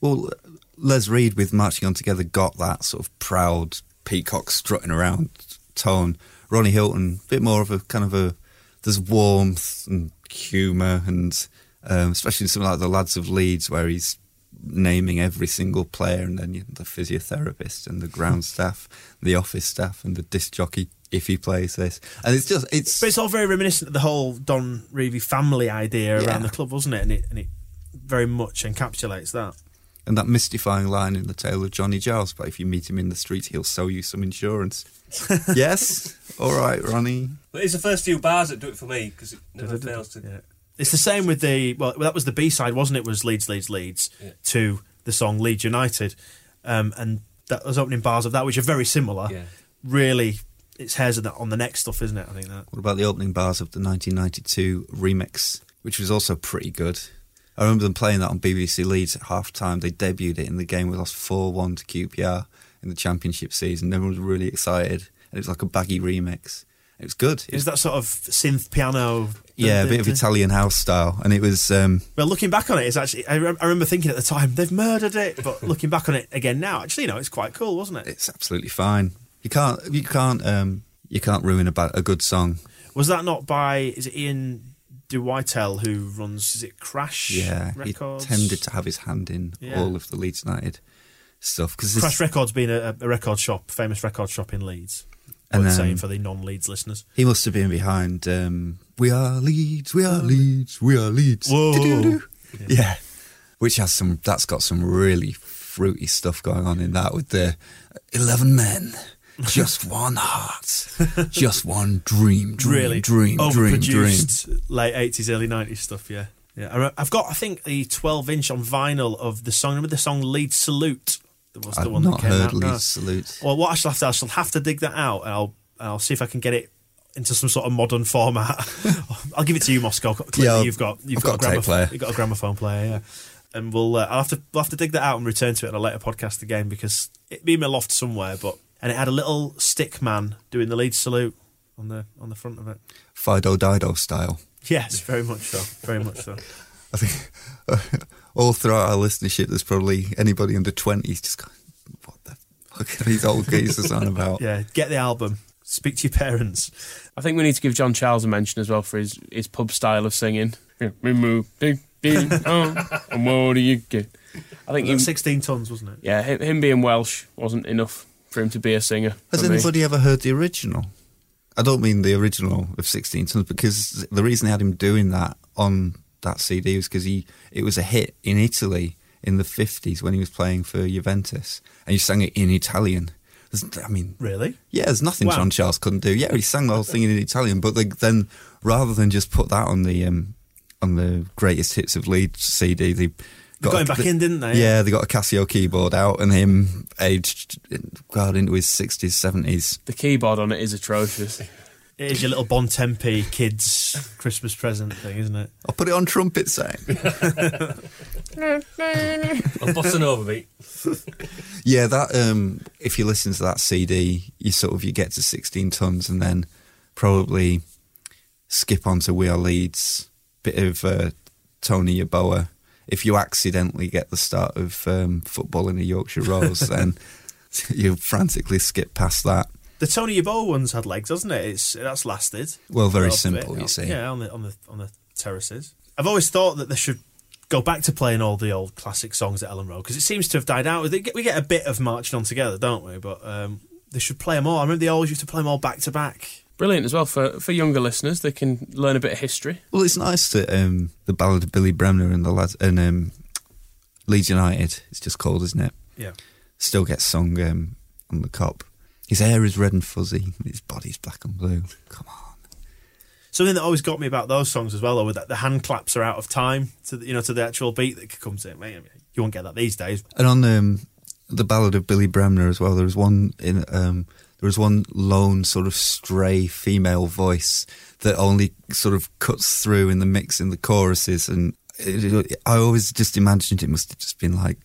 Well, Les Reed with Marching On Together got that sort of proud peacock strutting around tone. Ronnie Hilton, a bit more of a kind of a there's warmth and humour, and um, especially in something like the Lads of Leeds, where he's naming every single player, and then you, the physiotherapist and the ground [LAUGHS] staff, the office staff, and the disc jockey if he plays this, and it's just it's But it's all very reminiscent of the whole Don Revie family idea Yeah. around the club, wasn't it? And it and it very much encapsulates that. And that mystifying line in the tale of Johnny Giles, but if you meet him in the street, he'll sell you some insurance. [LAUGHS] yes? All right, Ronnie. But it's the first few bars that do it for me because it never fails to. Yeah. It's the same with the well. That was the B side, wasn't it? Was Leeds, Leeds, Leeds Yeah. to the song Leeds United, um, and that was opening bars of that, which are very similar. Yeah. Really, it's hairs on the, on the next stuff, isn't it? I think that. What about the opening bars of the 1992 remix, which was also pretty good? I remember them playing that on BBC Leeds at half time. They debuted it in the game. We lost 4 1 to QPR in the championship season. Everyone was really excited. And it was like a baggy remix. It was good. It was that sort of synth piano. yeah, a bit of Italian house style. And it was. Um, Well, looking back on it, it's actually. I, rem- I remember thinking at the time they've murdered it, but looking back on it again now, actually, you know, it's quite cool, wasn't it? it's absolutely fine. You can't. You can't. Um, you can't ruin a, a good song. Was that not by? Is it Ian de Whytell who runs? Is it Crash? Yeah, Records. he tended to have his hand in Yeah. all of the Leeds United stuff because Crash Records being a, a record shop, famous record shop in Leeds. And, Worth saying for the non-Leeds listeners. He must have been behind. Um, we are Leeds. We are Leeds. We are Leeds. Whoa. Do-do-do. Yeah. which has some. That's got some really fruity stuff going on in that with the eleven men, [LAUGHS] just one heart, just one dream, dream, really dream, dream, dream. overproduced late eighties, early nineties stuff. Yeah, yeah. I've got, I think, the twelve inch on vinyl of the song. Remember the song "Leeds Salute"? That was the I've one not that came heard out. Leeds No. Salute. Well, what I shall have to, I shall have to dig that out, and I'll, and I'll see if I can get it into some sort of modern format. [LAUGHS] I'll give it to you, Moscow. Clearly, Yeah, you've got, you've got, got a gramophone. player. You've got a gramophone player, yeah. And we'll, uh, I'll have to, we'll have to dig that out and return to it in a later podcast again because it'd be in my loft somewhere. But and it had a little stick man doing the Leeds salute on the on the front of it. Fido Dido style. Yes, very much so. Very much so. [LAUGHS] I think uh, all throughout our listenership, there's probably anybody under 20s just going, what the fuck are these old geezers on about? [LAUGHS] Yeah, get the album. Speak to your parents. I think we need to give John Charles a mention as well for his, his pub style of singing. We move, ding, ding, [LAUGHS] oh, and what do you get? I think It was him, 16 tons, wasn't it? yeah, him, him being Welsh wasn't enough for him to be a singer. Has for me. anybody ever heard the original? I don't mean the original of 16 Tons because the reason they had him doing that on that CD was because he it was a hit in Italy in the 50s when he was playing for Juventus and he sang it in Italian. There's- I mean, Really? yeah, there's nothing Wow. John Charles couldn't do. Yeah, he sang the whole thing in Italian, but they, then rather than just put that on the um, on the greatest hits of Leeds CD, they They got him a- back in, didn't they? Yeah, they got a Casio keyboard out and him aged God into his 60s, 70s. The keyboard on it is atrocious. [LAUGHS] It is your little Bontempi kids Christmas present thing, isn't it? I'll put it on trumpet saying. A bossa nova beat. yeah, that um if you listen to that CD, you sort of you get to 16 tons and then probably skip on to We Are Leeds, bit of uh, Tony Yeboah. If you accidentally get the start of um, football in the Yorkshire Rose, [LAUGHS] then you frantically skip past that. The Tony Yeboah ones had legs, hasn't it? It's that's lasted. Well, very simple, you see. Yeah, on the on the on the terraces. I've always thought that they should go back to playing all the old classic songs at Elland Road because it seems to have died out. We get a bit of marching on together, don't we? But um, they should play them all. I remember they always used to play them all back to back. Brilliant as well for, for younger listeners. They can learn a bit of history. Well, it's nice that um, the ballad of Billy Bremner and the lads and um, Leeds United, it's just called, isn't it? Yeah. Still gets sung um, on the Kop. His hair is red and fuzzy, his body's black and blue. Come on. Something that always got me about those songs as well, though, with that the hand claps are out of time to the, you know to the actual beat that comes in. Man, You won't get that these days. And on um, the ballad of Billy Bremner as well, there was one in um, there was one lone sort of stray female voice that only sort of cuts through in the mix in the choruses, and it, I always just imagined it must have just been like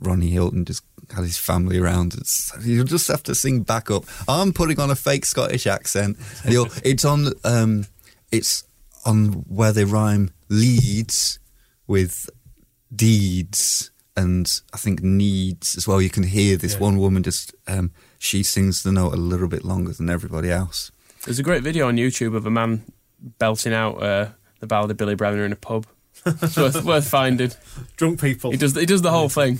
Ronnie Hilton just had his family around. It's, you'll just have to sing back up. I'm putting on a fake Scottish accent, [LAUGHS] it's on um, it's on where they rhyme leads with deeds and I think needs as well. You can hear this Yeah. one woman just um, she sings the note a little bit longer than everybody else. There's a great video on YouTube of a man belting out uh, the ballad of Billy Bremner in a pub. It's worth, [LAUGHS] worth finding. Drunk people. He does he does the whole thing.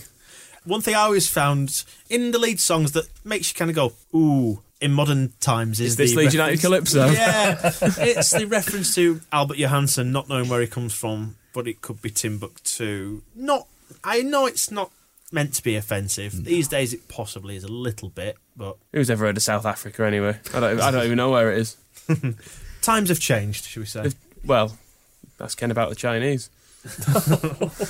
One thing I always found in the lead songs that makes you kind of go, ooh, in modern times is, Is this the Leeds United Calypso? [LAUGHS] Yeah, it's the reference to Albert Johanneson not knowing where he comes from, but it could be Timbuktu. Not, I know it's not meant to be offensive. These days, it possibly is a little bit, but Who's ever heard of South Africa anyway? I don't. I don't even know where it is. [LAUGHS] times have changed, should we say? If- well, that's Ken about the Chinese. [LAUGHS]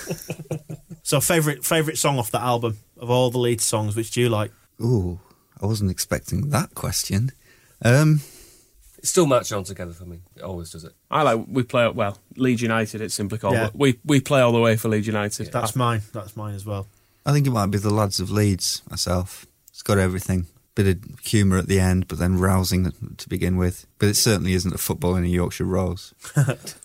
So, favorite favorite song off that album of all the lead songs, which do you like? Ooh, I wasn't expecting that question. Um, It's still match on together for me. It always does it. I like. We play well. Leeds United. It's simply called. Yeah. but We we play all the way for Leeds United. That's mine. That's mine as well. I think it might be the lads of Leeds myself. It's got everything. Bit of humour at the end, but then rousing to begin with. But it certainly isn't a football in a Yorkshire Rose. [LAUGHS]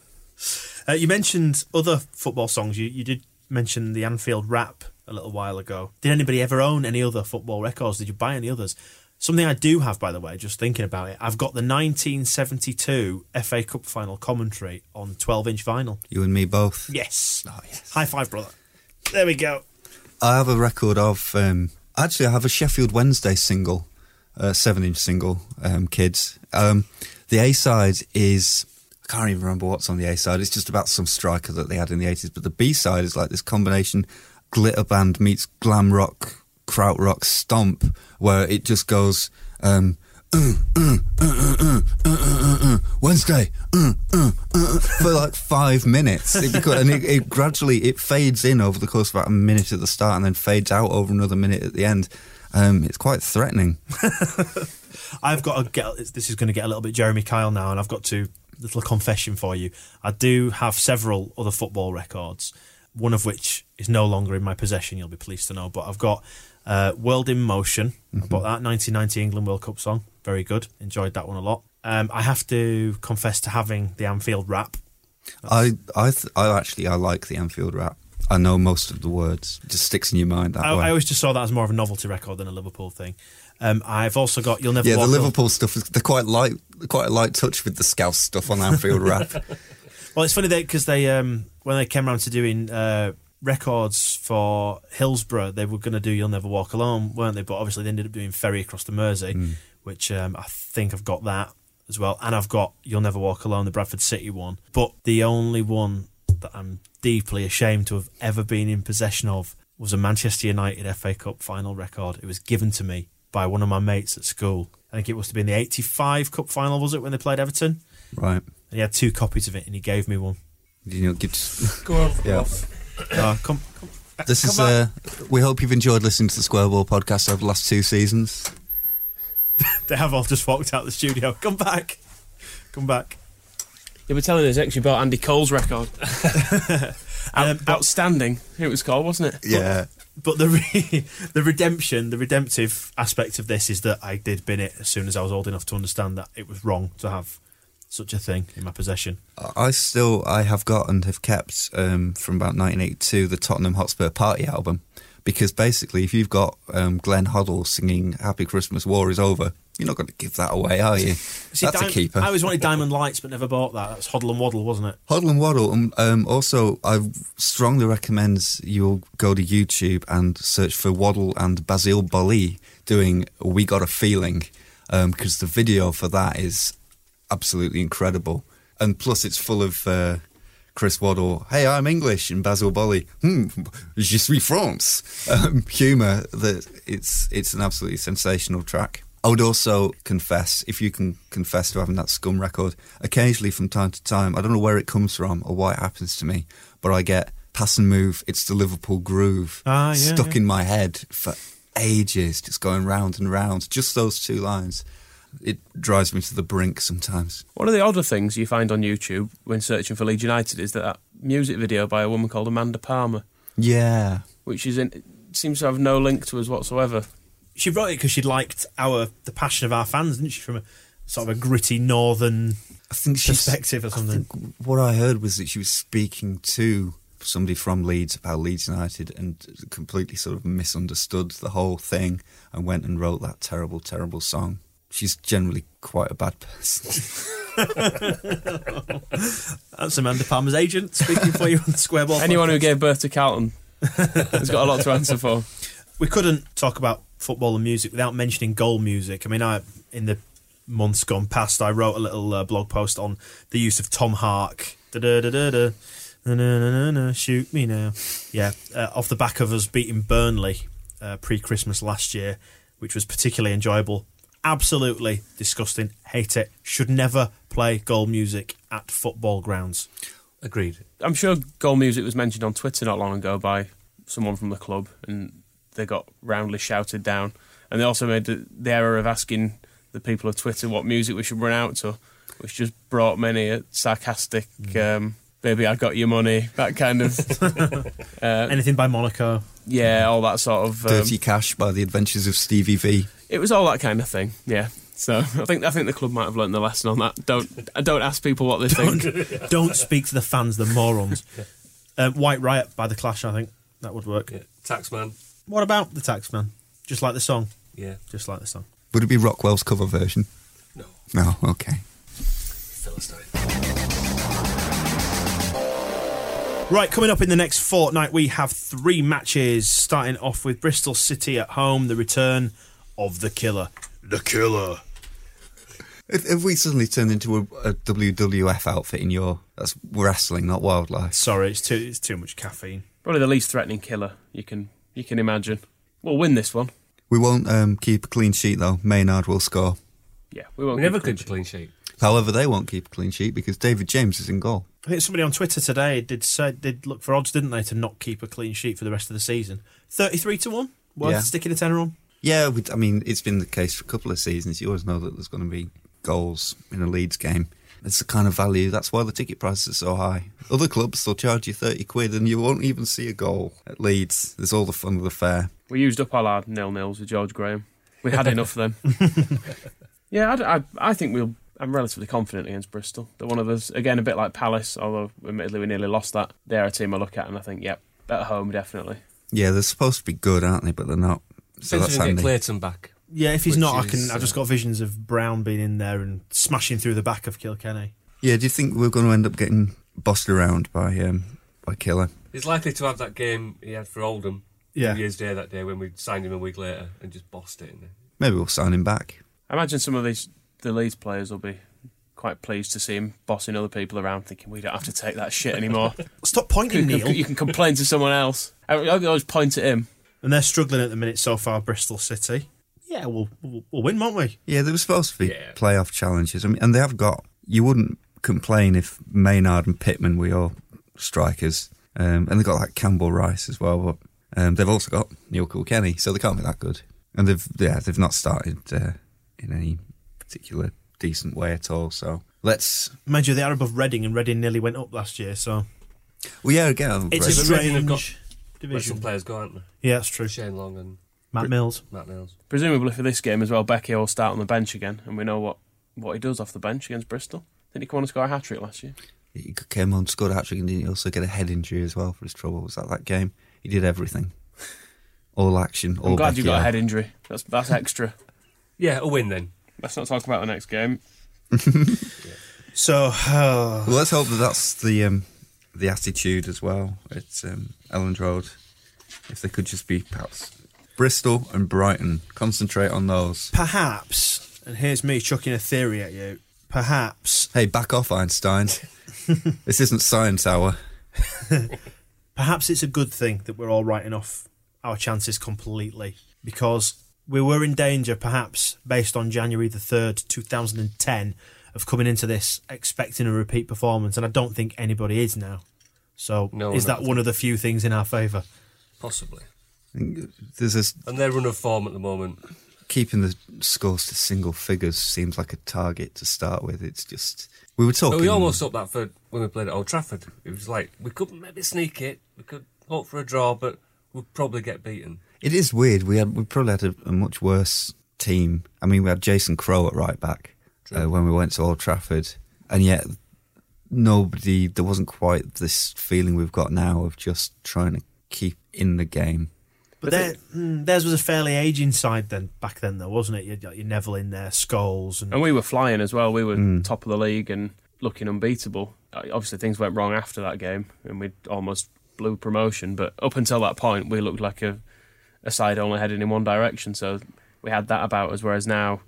Uh, you mentioned other football songs. You you did mention the Anfield rap a little while ago. Did anybody ever own any other football records? Did you buy any others? Something I do have, by the way, just thinking about it, I've got the 1972 FA Cup final commentary on 12 inch vinyl. You and me both. Yes. High five, brother. There we go. I have a record of. Um, actually, I have a Sheffield Wednesday single, uh, seven-inch single. Um, kids. Um, the A side is. I can't even remember what's on the A side. It's just about some striker that they had in the eighties. But the B side is like this combination: glitter band meets glam rock, kraut rock, stomp, where it just goes. Um, Wednesday for like five minutes. And it, it, gradually it fades in over the course of about a minute at the start and then fades out over another minute at the end. Um, it's quite threatening. [LAUGHS] I've got to get this is going to get a little bit Jeremy Kyle now, and I've got to little confession for you. I do have several other football records, one of which is no longer in my possession. You'll be pleased to know, but I've got uh, World in Motion. Mm-hmm. I bought mm-hmm. that 1990 England World Cup song. Very good. Enjoyed that one a lot. Um, I have to confess to having the Anfield rap. I I th- I actually I like the Anfield rap. I know most of the words. It just sticks in your mind that I, way. I always just saw that as more of a novelty record than a Liverpool thing. Um, I've also got "You'll Never Walk. yeah, the Walk Alone." Liverpool stuff is they're quite light, quite a light touch with the Scouse stuff on Anfield rap. [LAUGHS] Well, it's funny because they um, when they came around to doing uh, records for Hillsborough, they were going to do "You'll Never Walk Alone," weren't they? But obviously, they ended up doing "Ferry Across the Mersey," which um, I think I've got that as well, and I've got "You'll Never Walk Alone," the Bradford City one. But the only one that I'm deeply ashamed to have ever been in possession of was a Manchester United FA Cup final record. It was given to me by one of my mates at school. I think it must have been the '85 Cup final, was it, when they played Everton? right. And he had two copies of it, and he gave me one. You know, give, Go on. yeah. Uh, come, come, This come is. Uh, we hope you've enjoyed listening to the Square Ball podcast over the last two seasons. [LAUGHS] They have all just walked out the studio. Come back. Come back. You were telling us actually about Andy Cole's record. [LAUGHS] Out- Um, outstanding. It was called, wasn't it? Yeah. But the re- [LAUGHS] the redemption, the redemptive aspect of this is that I did bin it as soon as I was old enough to understand that it was wrong to have such a thing in my possession. I still I have got and have kept um, from about 1982 the Tottenham Hotspur Party album because basically if you've got um, Glenn Hoddle singing "Happy Christmas, War is Over," you're not going to give that away, are you? See, That's a keeper. I always wanted Diamond Lights, but never bought that. That's Hoddle and Waddle, wasn't it? Hoddle and Waddle. Um, um, also, I strongly recommend you'll go to YouTube and search for Waddle and Basile Boli doing "We Got a Feeling" because the video for that is absolutely incredible. And plus, it's full of uh, Chris Waddle. Hey, I'm English, and Basile Boli. Hmm, je suis France. Um, Humour that it's it's an absolutely sensational track. I would also confess, if you can confess to having that scum record, occasionally from time to time, I don't know where it comes from or why it happens to me, but I get pass and move, it's the Liverpool groove Ah, yeah, stuck yeah. in my head for ages, just going round and round. Just those two lines. It drives me to the brink sometimes. One of the odder things you find on YouTube when searching for Leeds United is that, that music video by a woman called Amanda Palmer, Yeah. which is in, seems to have no link to us whatsoever. She wrote it because she liked our the passion of our fans, didn't she? From a sort of a gritty northern I think perspective or I something. think what I heard was that she was speaking to somebody from Leeds about Leeds United and completely sort of misunderstood the whole thing and went and wrote that terrible, terrible song. She's generally quite a bad person. [LAUGHS] That's Amanda Palmer's agent speaking for you on the Square Ball. Anyone who gave birth to Carlton has got a lot to answer for. we couldn't talk about football and music without mentioning goal music. I mean, I in the months gone past, I wrote a little uh, blog post on the use of Tom Hark. Da-da-da-da-da. Na, na, na, na, na, shoot me now. Yeah, uh, off the back of us beating Burnley uh, pre Christmas last year, which was particularly enjoyable. Absolutely disgusting. Hate it. Should never play goal music at football grounds. Agreed. I'm sure goal music was mentioned on Twitter not long ago by someone from the club, and they got roundly shouted down. And they also made the, the error of asking the people of Twitter what music we should run out to, which just brought many a sarcastic, um, "Baby, I got your money," that kind of, [LAUGHS] uh, Anything by Monaco. yeah, all that sort of. Um, Dirty Cash by the Adventures of Stevie V. it was all that kind of thing. Yeah. So I think I think the club might have learned the lesson on that. Don't don't ask people what they think. Don't speak to the fans, the morons. Um, White Riot by The Clash, I think. That would work. Yeah. Taxman. What about The Taxman? Just like the song. Yeah. Just like the song. Would it be Rockwell's cover version? No. No, okay. Philistine. Right, coming up in the next fortnight, we have three matches, starting off with Bristol City at home, the return of the killer. The killer. If, if we suddenly turned into a, a WWF outfit in your that's wrestling, not wildlife. Sorry, it's too it's too much caffeine. Probably the least threatening killer you can you can imagine. We'll win this one. We won't um, keep a clean sheet though. Maynard will score. Yeah, we won't. We never keep keep a clean sheet. However, they won't keep a clean sheet because David James is in goal. I think somebody on Twitter today did say did look for odds, didn't they, to not keep a clean sheet for the rest of the season? Thirty-three to one. Worth Yeah. sticking a tenner on. Yeah, we, I mean, it's been the case for a couple of seasons. You always know that there's going to be goals in a Leeds game. It's the kind of value. That's why the ticket prices are so high. Other clubs will charge you 30 quid and you won't even see a goal. At Leeds, there's all the fun of the fair. We used up all our nil nils with George Graham. We had enough then. [LAUGHS] yeah, I, I, I think we'll. I'm relatively confident against Bristol. They're one of us again, a bit like Palace. Although admittedly we nearly lost that. They're a team I look at and I think, yep, at home definitely. Yeah, they're supposed to be good, aren't they? But they're not. So Depends that's if we get handy. Clayton back. Yeah, if he's Which not, I is, can. I've just uh, got visions of Brown being in there and smashing through the back of Kilkenny. Yeah, do you think we're going to end up getting bossed around by um, by Killer? He's likely to have that game he had for Oldham. Yeah. New Year's Day that day when we signed him a week later and just bossed it. innit? Maybe we'll sign him back. I imagine some of these the Leeds players will be quite pleased to see him bossing other people around, thinking we don't have to take that shit anymore. [LAUGHS] Stop pointing, you, Neil. you can complain to someone else. I, I always point at him. And they're struggling at the minute so far. Bristol City. Yeah, we'll we'll, we'll win, won't we? Yeah, they were supposed to be playoff challenges. I mean, and they have got. You wouldn't complain if Maynard and Pitman were your strikers, um, and they've got like Campbell-Ryce as well. But um, they've also got Neil Kilkenny, so they can't be that good. And they've yeah, they've not started uh, in any particular decent way at all. So let's. Mind you, they are above Reading, and Reading nearly went up last year. So Well, yeah, again, it's a Brest- but Reading have got- strange Let some players go, aren't they? Yeah, that's true. Shane Long and Matt Mills. Matt Mills. Presumably for this game as well, Becchio will start on the bench again, and we know what, what he does off the bench against Bristol. Didn't he come on and score a hat trick last year? he came on, scored a hat trick, and didn't he also get a head injury as well for his trouble? Was that that game? He did everything, all action. All I'm glad you got a head injury. That's that's extra. Yeah, a win then. Let's not talk about the next game. [LAUGHS] So uh, Well, let's hope that that's the um, the attitude as well at um, Elland Road. If they could just be perhaps Bristol and Brighton, concentrate on those. perhaps, and here's me chucking a theory at you. Perhaps, Hey, back off, Einstein. [LAUGHS] this isn't science hour. [LAUGHS] perhaps it's a good thing that we're all writing off our chances completely because we were in danger, perhaps based on January the third, two thousand and ten, of coming into this expecting a repeat performance, and I don't think anybody is now. So, No, is that one of the few things in our favour? Possibly. There's this And their run of form at the moment. keeping the scores to single figures seems like a target to start with. It's just we were talking. But we almost up that for when we played at Old Trafford. It was like we could maybe sneak it. We could hope for a draw, but we'd probably get beaten. It is weird. We had we probably had a, a much worse team. I mean, we had Jason Crowe at right back uh, when we went to Old Trafford, and yet nobody. There wasn't quite this feeling we've got now of just trying to keep in the game. But their, mm, theirs was a fairly aging side then, back then, though, wasn't it? You got your Neville in there, Scholes, and And we were flying as well. We were Mm. top of the league and looking unbeatable. Uh, Obviously, things went wrong after that game, and we almost blew promotion. But up until that point, we looked like a, a side only heading in one direction. So we had that about us. Whereas now,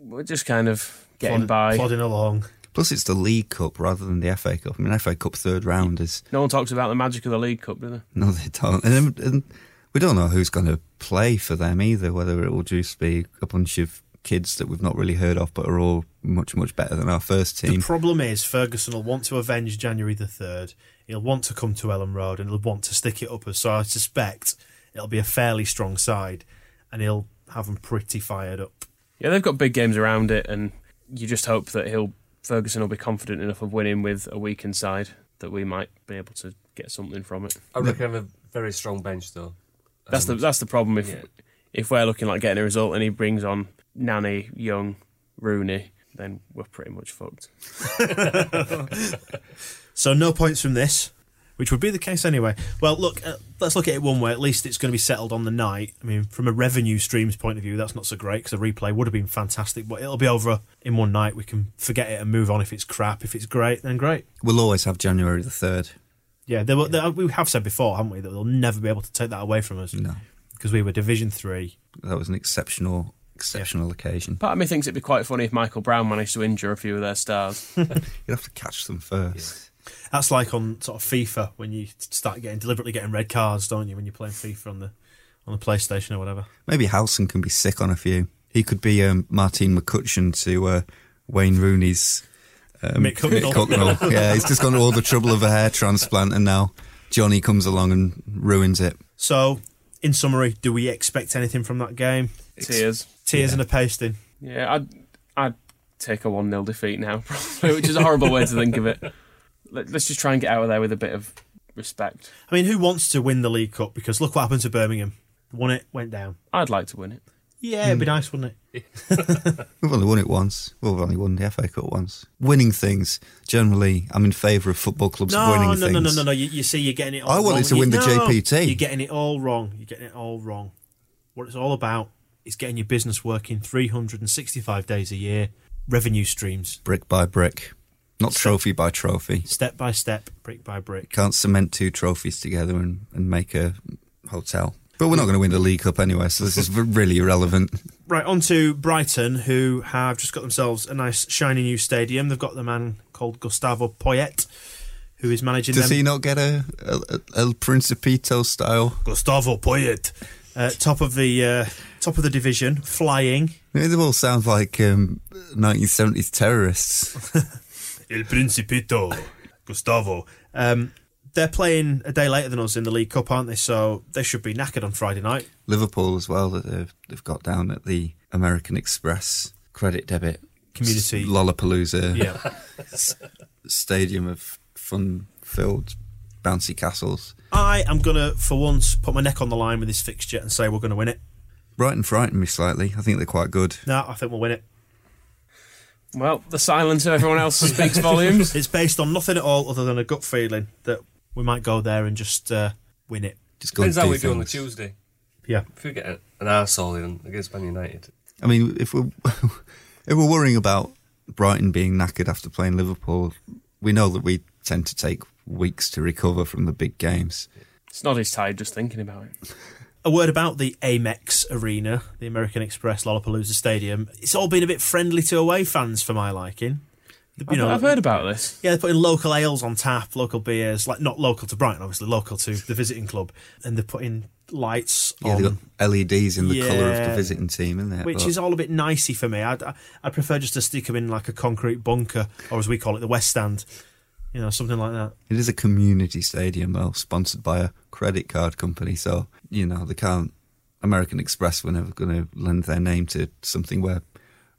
we're just kind of getting plod- by. plodding along. Plus, it's the League Cup rather than the FA Cup. I mean, FA Cup third round is No one talks about the magic of the League Cup, do they? no, they don't, and, and we don't know who's going to play for them either. Whether it will just be a bunch of kids that we've not really heard of, but are all much much better than our first team. The problem is Ferguson will want to avenge January the third. He'll want to come to Elland Road and he'll want to stick it up us. So I suspect it'll be a fairly strong side, and he'll have them pretty fired up. Yeah, they've got big games around it, and you just hope that he'll Ferguson will be confident enough of winning with a weakened side that we might be able to get something from it. I reckon I have a very strong bench though. That's the Um, that's the problem. If yeah. if we're looking like getting a result and he brings on Nani, Young, Rooney, then we're pretty much fucked. [LAUGHS] [LAUGHS] So no points from this, which would be the case anyway. Well, look, uh, let's look at it one way. At least it's going to be settled on the night. I mean, from a revenue streams point of view, that's not so great because a replay would have been fantastic, but it'll be over in one night. We can forget it and move on. If it's crap, if it's great, then great. We'll always have January the third. Yeah, there were, there, we have said before, haven't we, that they'll never be able to take that away from us. No. because we were Division Three. That was an exceptional exceptional occasion. Part of me thinks it'd be quite funny if Michael Brown managed to injure a few of their stars. [LAUGHS] You'd have to catch them first. That's like on sort of FIFA when you start getting deliberately getting red cards, don't you? When you're playing FIFA on the on the PlayStation or whatever. Maybe Howson can be sick on a few. He could be um, Martine McCutcheon to uh, Wayne Rooney's um, Mick Hucknall. Hucknall. [LAUGHS] yeah, he's just gone to all the trouble of a hair transplant, and now Johnny comes along and ruins it. So, in summary, do we expect anything from that game? Tears. Tears and a pasting. Yeah, I'd I'd take a one 0 defeat now, [LAUGHS] probably, which is a horrible way to think of it. Let, let's just try and get out of there with a bit of respect. I mean, who wants to win the League Cup? Because look what happened to Birmingham. Won it, went down. I'd like to win it. Yeah, it'd be hmm. nice, wouldn't it? [LAUGHS] We've only won it once. Well, we've only won the FA Cup once. Winning things, generally, I'm in favour of football clubs No, winning no, things. no, no, no, no. You, you see, you're getting it all I wanted wrong. to You- win the no, JPT. You're getting it all wrong. You're getting it all wrong. What it's all about is getting your business working 365 days a year, revenue streams, Brick by brick, not trophy by trophy. step by step, brick by brick. Can't cement two trophies together and, and make a hotel. But we're not going to win the League Cup anyway, so this is really irrelevant. Right, on to Brighton, who have just got themselves a nice, shiny new stadium. They've got the man called Gustavo Poyet, who is managing Does them. he not get a, a, a El Principito style? Gustavo Poyet, uh, top of the uh, top of the division, flying. I mean, they all sound like um, 1970s terrorists. [LAUGHS] El Principito, Gustavo. Um, they're playing a day later than us in the League Cup, aren't they? So they should be knackered on Friday night. Liverpool as well that they've, they've got down at the American Express credit debit Community. Lollapalooza Yeah. s- stadium of fun-filled bouncy castles. I am going to, for once, put my neck on the line with this fixture and say we're going to win it. Brighton frightened me slightly. I think they're quite good. No, I think we'll win it. Well, the silence of everyone else speaks volumes. [LAUGHS] It's based on nothing at all other than a gut feeling that we might go there and just uh, win it. Just go Depends and how do we do on the things. Tuesday. Yeah. If we get an arsehole in against Man United, I mean, if we're [LAUGHS] if we're worrying about Brighton being knackered after playing Liverpool, we know that we tend to take weeks to recover from the big games. Snoddy's tired just thinking about it. A word about the Amex Arena, the American Express Lollapalooza Stadium. It's all been a bit friendly to away fans for my liking. I've, I've heard about this. Yeah, they're putting local ales on tap, local beers, like not local to Brighton, obviously, local to the visiting club, and they're putting lights Yeah, on, they've got LEDs in the colour of the visiting team, isn't it? which But is all a bit nicey for me. I'd, I'd prefer just to stick them in like a concrete bunker, or as we call it, the West Stand, you know, something like that. it is a community stadium, though, sponsored by a credit card company. So you know they can't. American Express were never going to lend their name to something where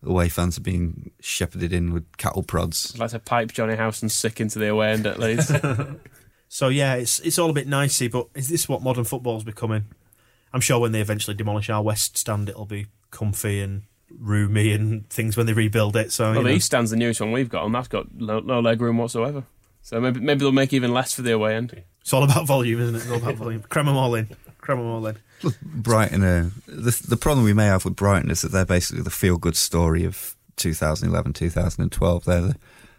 away fans are being shepherded in with cattle prods. I'd like to pipe Johnny Howson sick into the away end at least. [LAUGHS] [LAUGHS] So yeah, it's it's all a bit nicey, but is this what modern football's becoming? I'm sure when they eventually demolish our West Stand, it'll be comfy and roomy and things when they rebuild it. So well, you the know. East Stand's the newest one we've got, and that's got no, no leg room whatsoever. So maybe maybe they'll make even less for the away end. it's all about volume, isn't it? It's all about volume. Cram them all in. Cram them all in. Brighton, uh, the, the problem we may have with Brighton is that they're basically the feel good story of 2011, 2012. They're the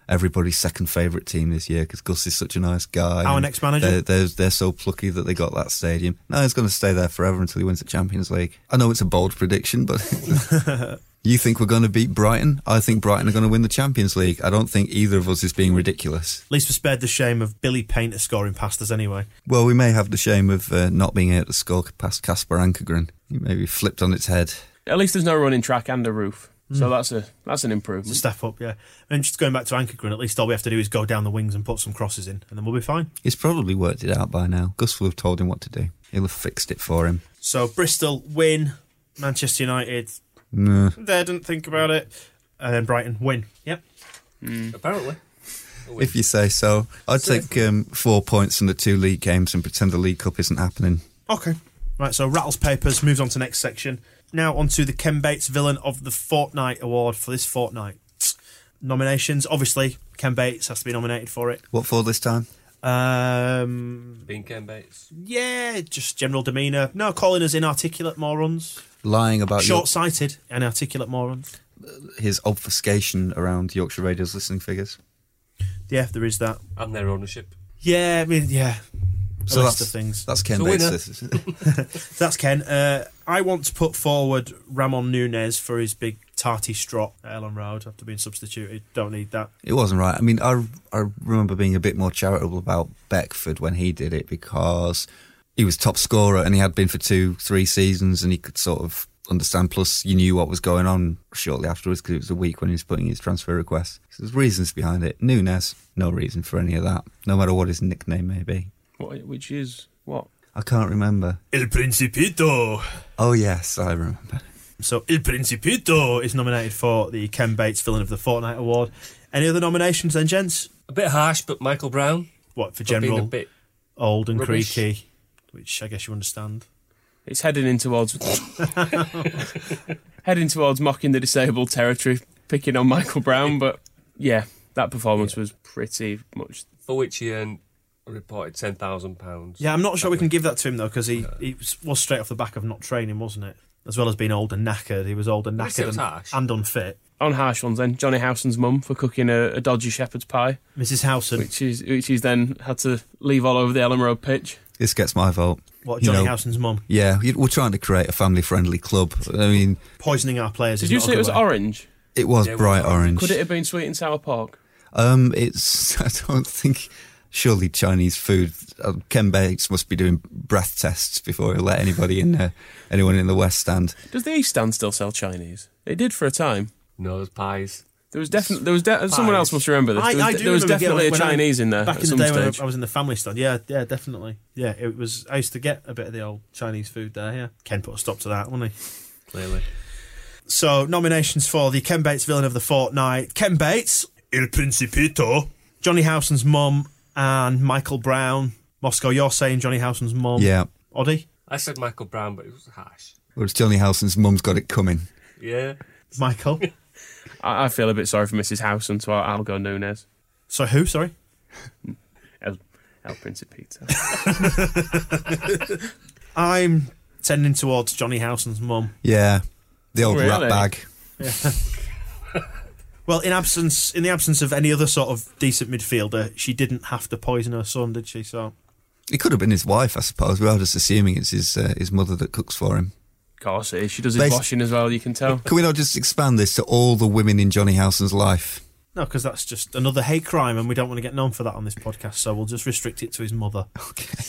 everybody's second favourite team this year because Gus is such a nice guy. Our next manager? They're, they're, they're so plucky that they got that stadium. No, he's going to stay there forever until he wins the Champions League. I know it's a bold prediction, but [LAUGHS] you think we're going to beat Brighton? I think Brighton are going to win the Champions League. I don't think either of us is being ridiculous. At least we're spared the shame of Billy Paynter scoring past us anyway. Well, we may have the shame of uh, not being able to score past Casper Ankergren. He maybe flipped on its head. At least there's no running track and a roof, so Mm. that's a that's an It's a improvement. step up, yeah. And just going back to Ankergren, at least all we have to do is go down the wings and put some crosses in, and then we'll be fine. He's probably worked it out by now. Gus will have told him what to do. He'll have fixed it for him. So Bristol win, Manchester United No. they didn't think about it, and then Brighton win. Yep. Apparently. If you say so. I'd take um, four points from the two league games and pretend the League Cup isn't happening. Okay. Right, so Rattles Papers moves on to next section. Now on to the Ken Bates Villain of the Fortnight Award for this fortnight. Nominations, obviously, Ken Bates has to be nominated for it. What for this time? Um, Being Ken Bates. yeah, just general demeanour. No, calling us inarticulate morons. Lying about your, Short sighted, inarticulate morons. his obfuscation around Yorkshire Radio's listening figures. Yeah, there is that. And their ownership. Yeah, I mean, yeah. A So list that's, of things. that's Ken So Bates. this is- [LAUGHS] That's Ken. Uh, I want to put forward Ramon Nunez for his big tarty strop at Elland Road after being substituted. Don't need that. It wasn't right. I mean, I I remember being a bit more charitable about Beckford when he did it because he was top scorer and he had been for two, three seasons, and he could sort of understand. Plus, you knew what was going on shortly afterwards because it was a week when he was putting his transfer request. So there's reasons behind it. Nunez, no reason for any of that, no matter what his nickname may be. What, which is what? I can't remember. El Principito. Oh yes, I remember. So Il Principito is nominated for the Ken Bates Villain of the Fortnight Award. Any other nominations then, gents? A bit harsh, but Michael Brown. What for for being general a bit old and rubbish. creaky, which I guess you understand. It's heading in towards [LAUGHS] [LAUGHS] heading towards mocking the disabled territory, picking on Michael Brown. But yeah, that performance was pretty much. for which he earned a reported ten thousand pounds. Yeah, I'm not sure we can give that to him though because he, he was- was straight off the back of not training, wasn't it? As well as being old and knackered, he was old and At least it knackered was and, harsh. and unfit. On harsh ones, then Jonny Howson's mum for cooking a, a dodgy shepherd's pie, Mrs. Howson, which is which he's then had to leave all over the Elland Road pitch. This gets my vote. what you Johnny know- Howson's mum, Yeah, we- we're trying to create a family-friendly club. I mean, poisoning our players. Did is you not a say it was way. orange? it was Yeah, it was bright orange. Could it have been sweet and sour pork? Um, it's. [LAUGHS] I don't think. Surely Chinese food. Uh, Ken Bates must be doing breath tests before he'll let anybody in there. Anyone in the West Stand. Does the East Stand still sell Chinese? It did for a time. No, there's pies. There was definitely there was de- someone else must remember this. I, there was, I de- do there was definitely a getting- when I- Chinese in there back at in the some day when I. I was in the family stand. Yeah, yeah, definitely. Yeah, it was. I used to get a bit of the old Chinese food there. Yeah, Ken put a stop to that, wouldn't he? Clearly. So nominations for the Ken Bates Villain of the Fortnight: Ken Bates, Il Principito, Jonny Howson's mum, and Michael Brown. Moscow, you're saying Jonny Howson's mum? Yeah. Oddie, I said Michael Brown, but it was harsh. Well, it's Jonny Howson's mum's got it coming. Yeah. Michael. [LAUGHS] I, I feel a bit sorry for Mrs. Howson, so I'll, I'll go Nunez. so who? Sorry. [LAUGHS] El, El Principito. [LAUGHS] I'm tending towards Jonny Howson's mum. Yeah. The old oh, Really? rat bag. Well, in absence, in the absence of any other sort of decent midfielder, she didn't have to poison her son, did she? So It could have been his wife, I suppose. We are just assuming it's his uh, his mother that cooks for him. Of course it is. She does his Basi- washing as well, you can tell. Can we not just expand this to all the women in Jonny Howson's life? no, because that's just another hate crime, and we don't want to get known for that on this podcast. So we'll just restrict it to his mother. [LAUGHS] Okay.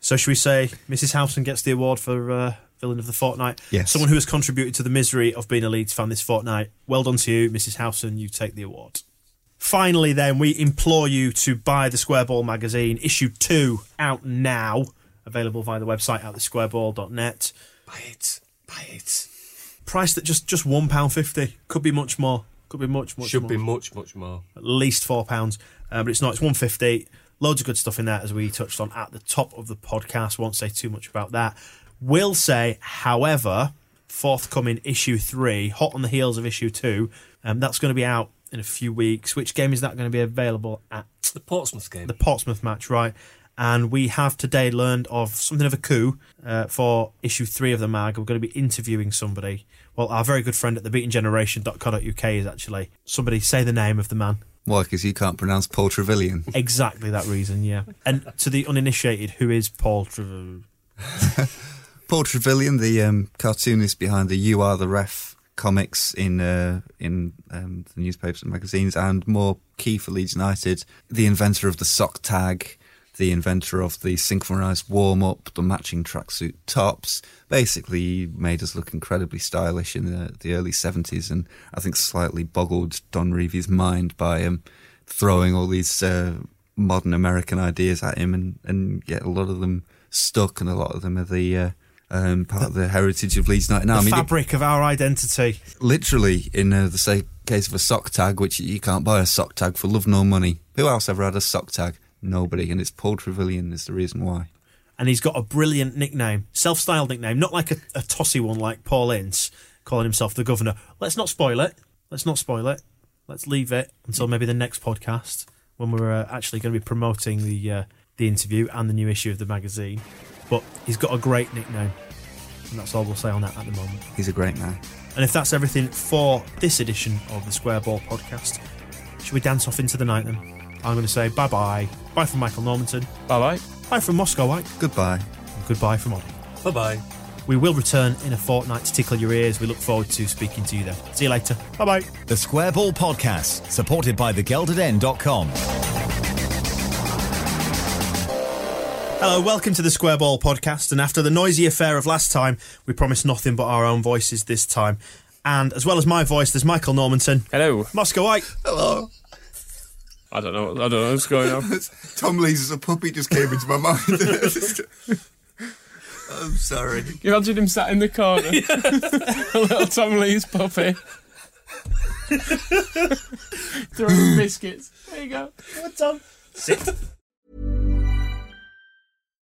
So should we say Mrs. Howson gets the award for uh, villain of the fortnight? Yes. Someone who has contributed to the misery of being a Leeds fan this fortnight. Well done to you, Mrs. Howson. You take the award. Finally, then, we implore you to buy the Squareball magazine, issue two, out now. Available via the website at thesquareball.net. Buy it. Buy it. Priced at just just one pound fifty. Could be much more. Could be much much more. Should more. be much, much more. at least four pounds, uh, but it's not. It's one fifty. Loads of good stuff in there, as we touched on at the top of the podcast. Won't say too much about that. Will say, however, forthcoming issue three, hot on the heels of issue two, um, that's going to be out in a few weeks. Which game is that going to be available at? The Portsmouth game. The Portsmouth match, right? And we have today learned of something of a coup uh, for issue three of the mag. We're going to be interviewing somebody. Well, our very good friend at the beatengeneration.co.uk is actually somebody. Say the name of the man. Why? Because you can't pronounce Paul Trevillion. Exactly that reason, yeah. And to the uninitiated, who is Paul Trevillion? [LAUGHS] Paul Trevillion, the um, cartoonist behind the "You Are the Ref" comics in uh, in um, the newspapers and magazines, and more key for Leeds United, the inventor of the sock tag, the inventor of the synchronized warm up, the matching tracksuit tops. Basically, made us look incredibly stylish in the, the early seventies, and I think slightly boggled Don Revie's mind by um, throwing all these uh, modern American ideas at him, and and yet a lot of them stuck, and a lot of them are the uh, um, part of the heritage of Leeds United. Now, the I mean, it- fabric of our identity. literally in uh, the say, case of a sock tag, which you can't buy a sock tag for love nor money. Who else ever had a sock tag? Nobody, and it's Paul Trevillion is the reason why. And he's got a brilliant nickname, self styled nickname, not like a, a tossy one like Paul Ince calling himself the governor. Let's not spoil it. Let's not spoil it. Let's leave it until maybe the next podcast when we're uh, actually going to be promoting the uh, the interview and the new issue of the magazine. But he's got a great nickname, and that's all we'll say on that at the moment. He's a great man. And if that's everything for this edition of the Square Ball podcast, should we dance off into the night then? I'm going to say bye bye. Bye from Michael Normanton. Bye bye. Bye from Moscow White. Goodbye. And goodbye from Ollie. Bye bye. We will return in a fortnight to tickle your ears. We look forward to speaking to you then. See you later. Bye bye. The Square Ball Podcast, supported by thegeldeden.com. Hello, welcome to the Square Ball podcast. And after the noisy affair of last time, we promise nothing but our own voices this time. And as well as my voice, there's Michael Normanton. Hello. Moscow White. Hello. I don't know. I don't know what's going on. [LAUGHS] Tom Lees as a puppy just came into my mind. [LAUGHS] I'm sorry. You imagine him sat in the corner, [LAUGHS] a little Tom Lee's puppy, throwing biscuits. There you go. Come on, Tom. Sit.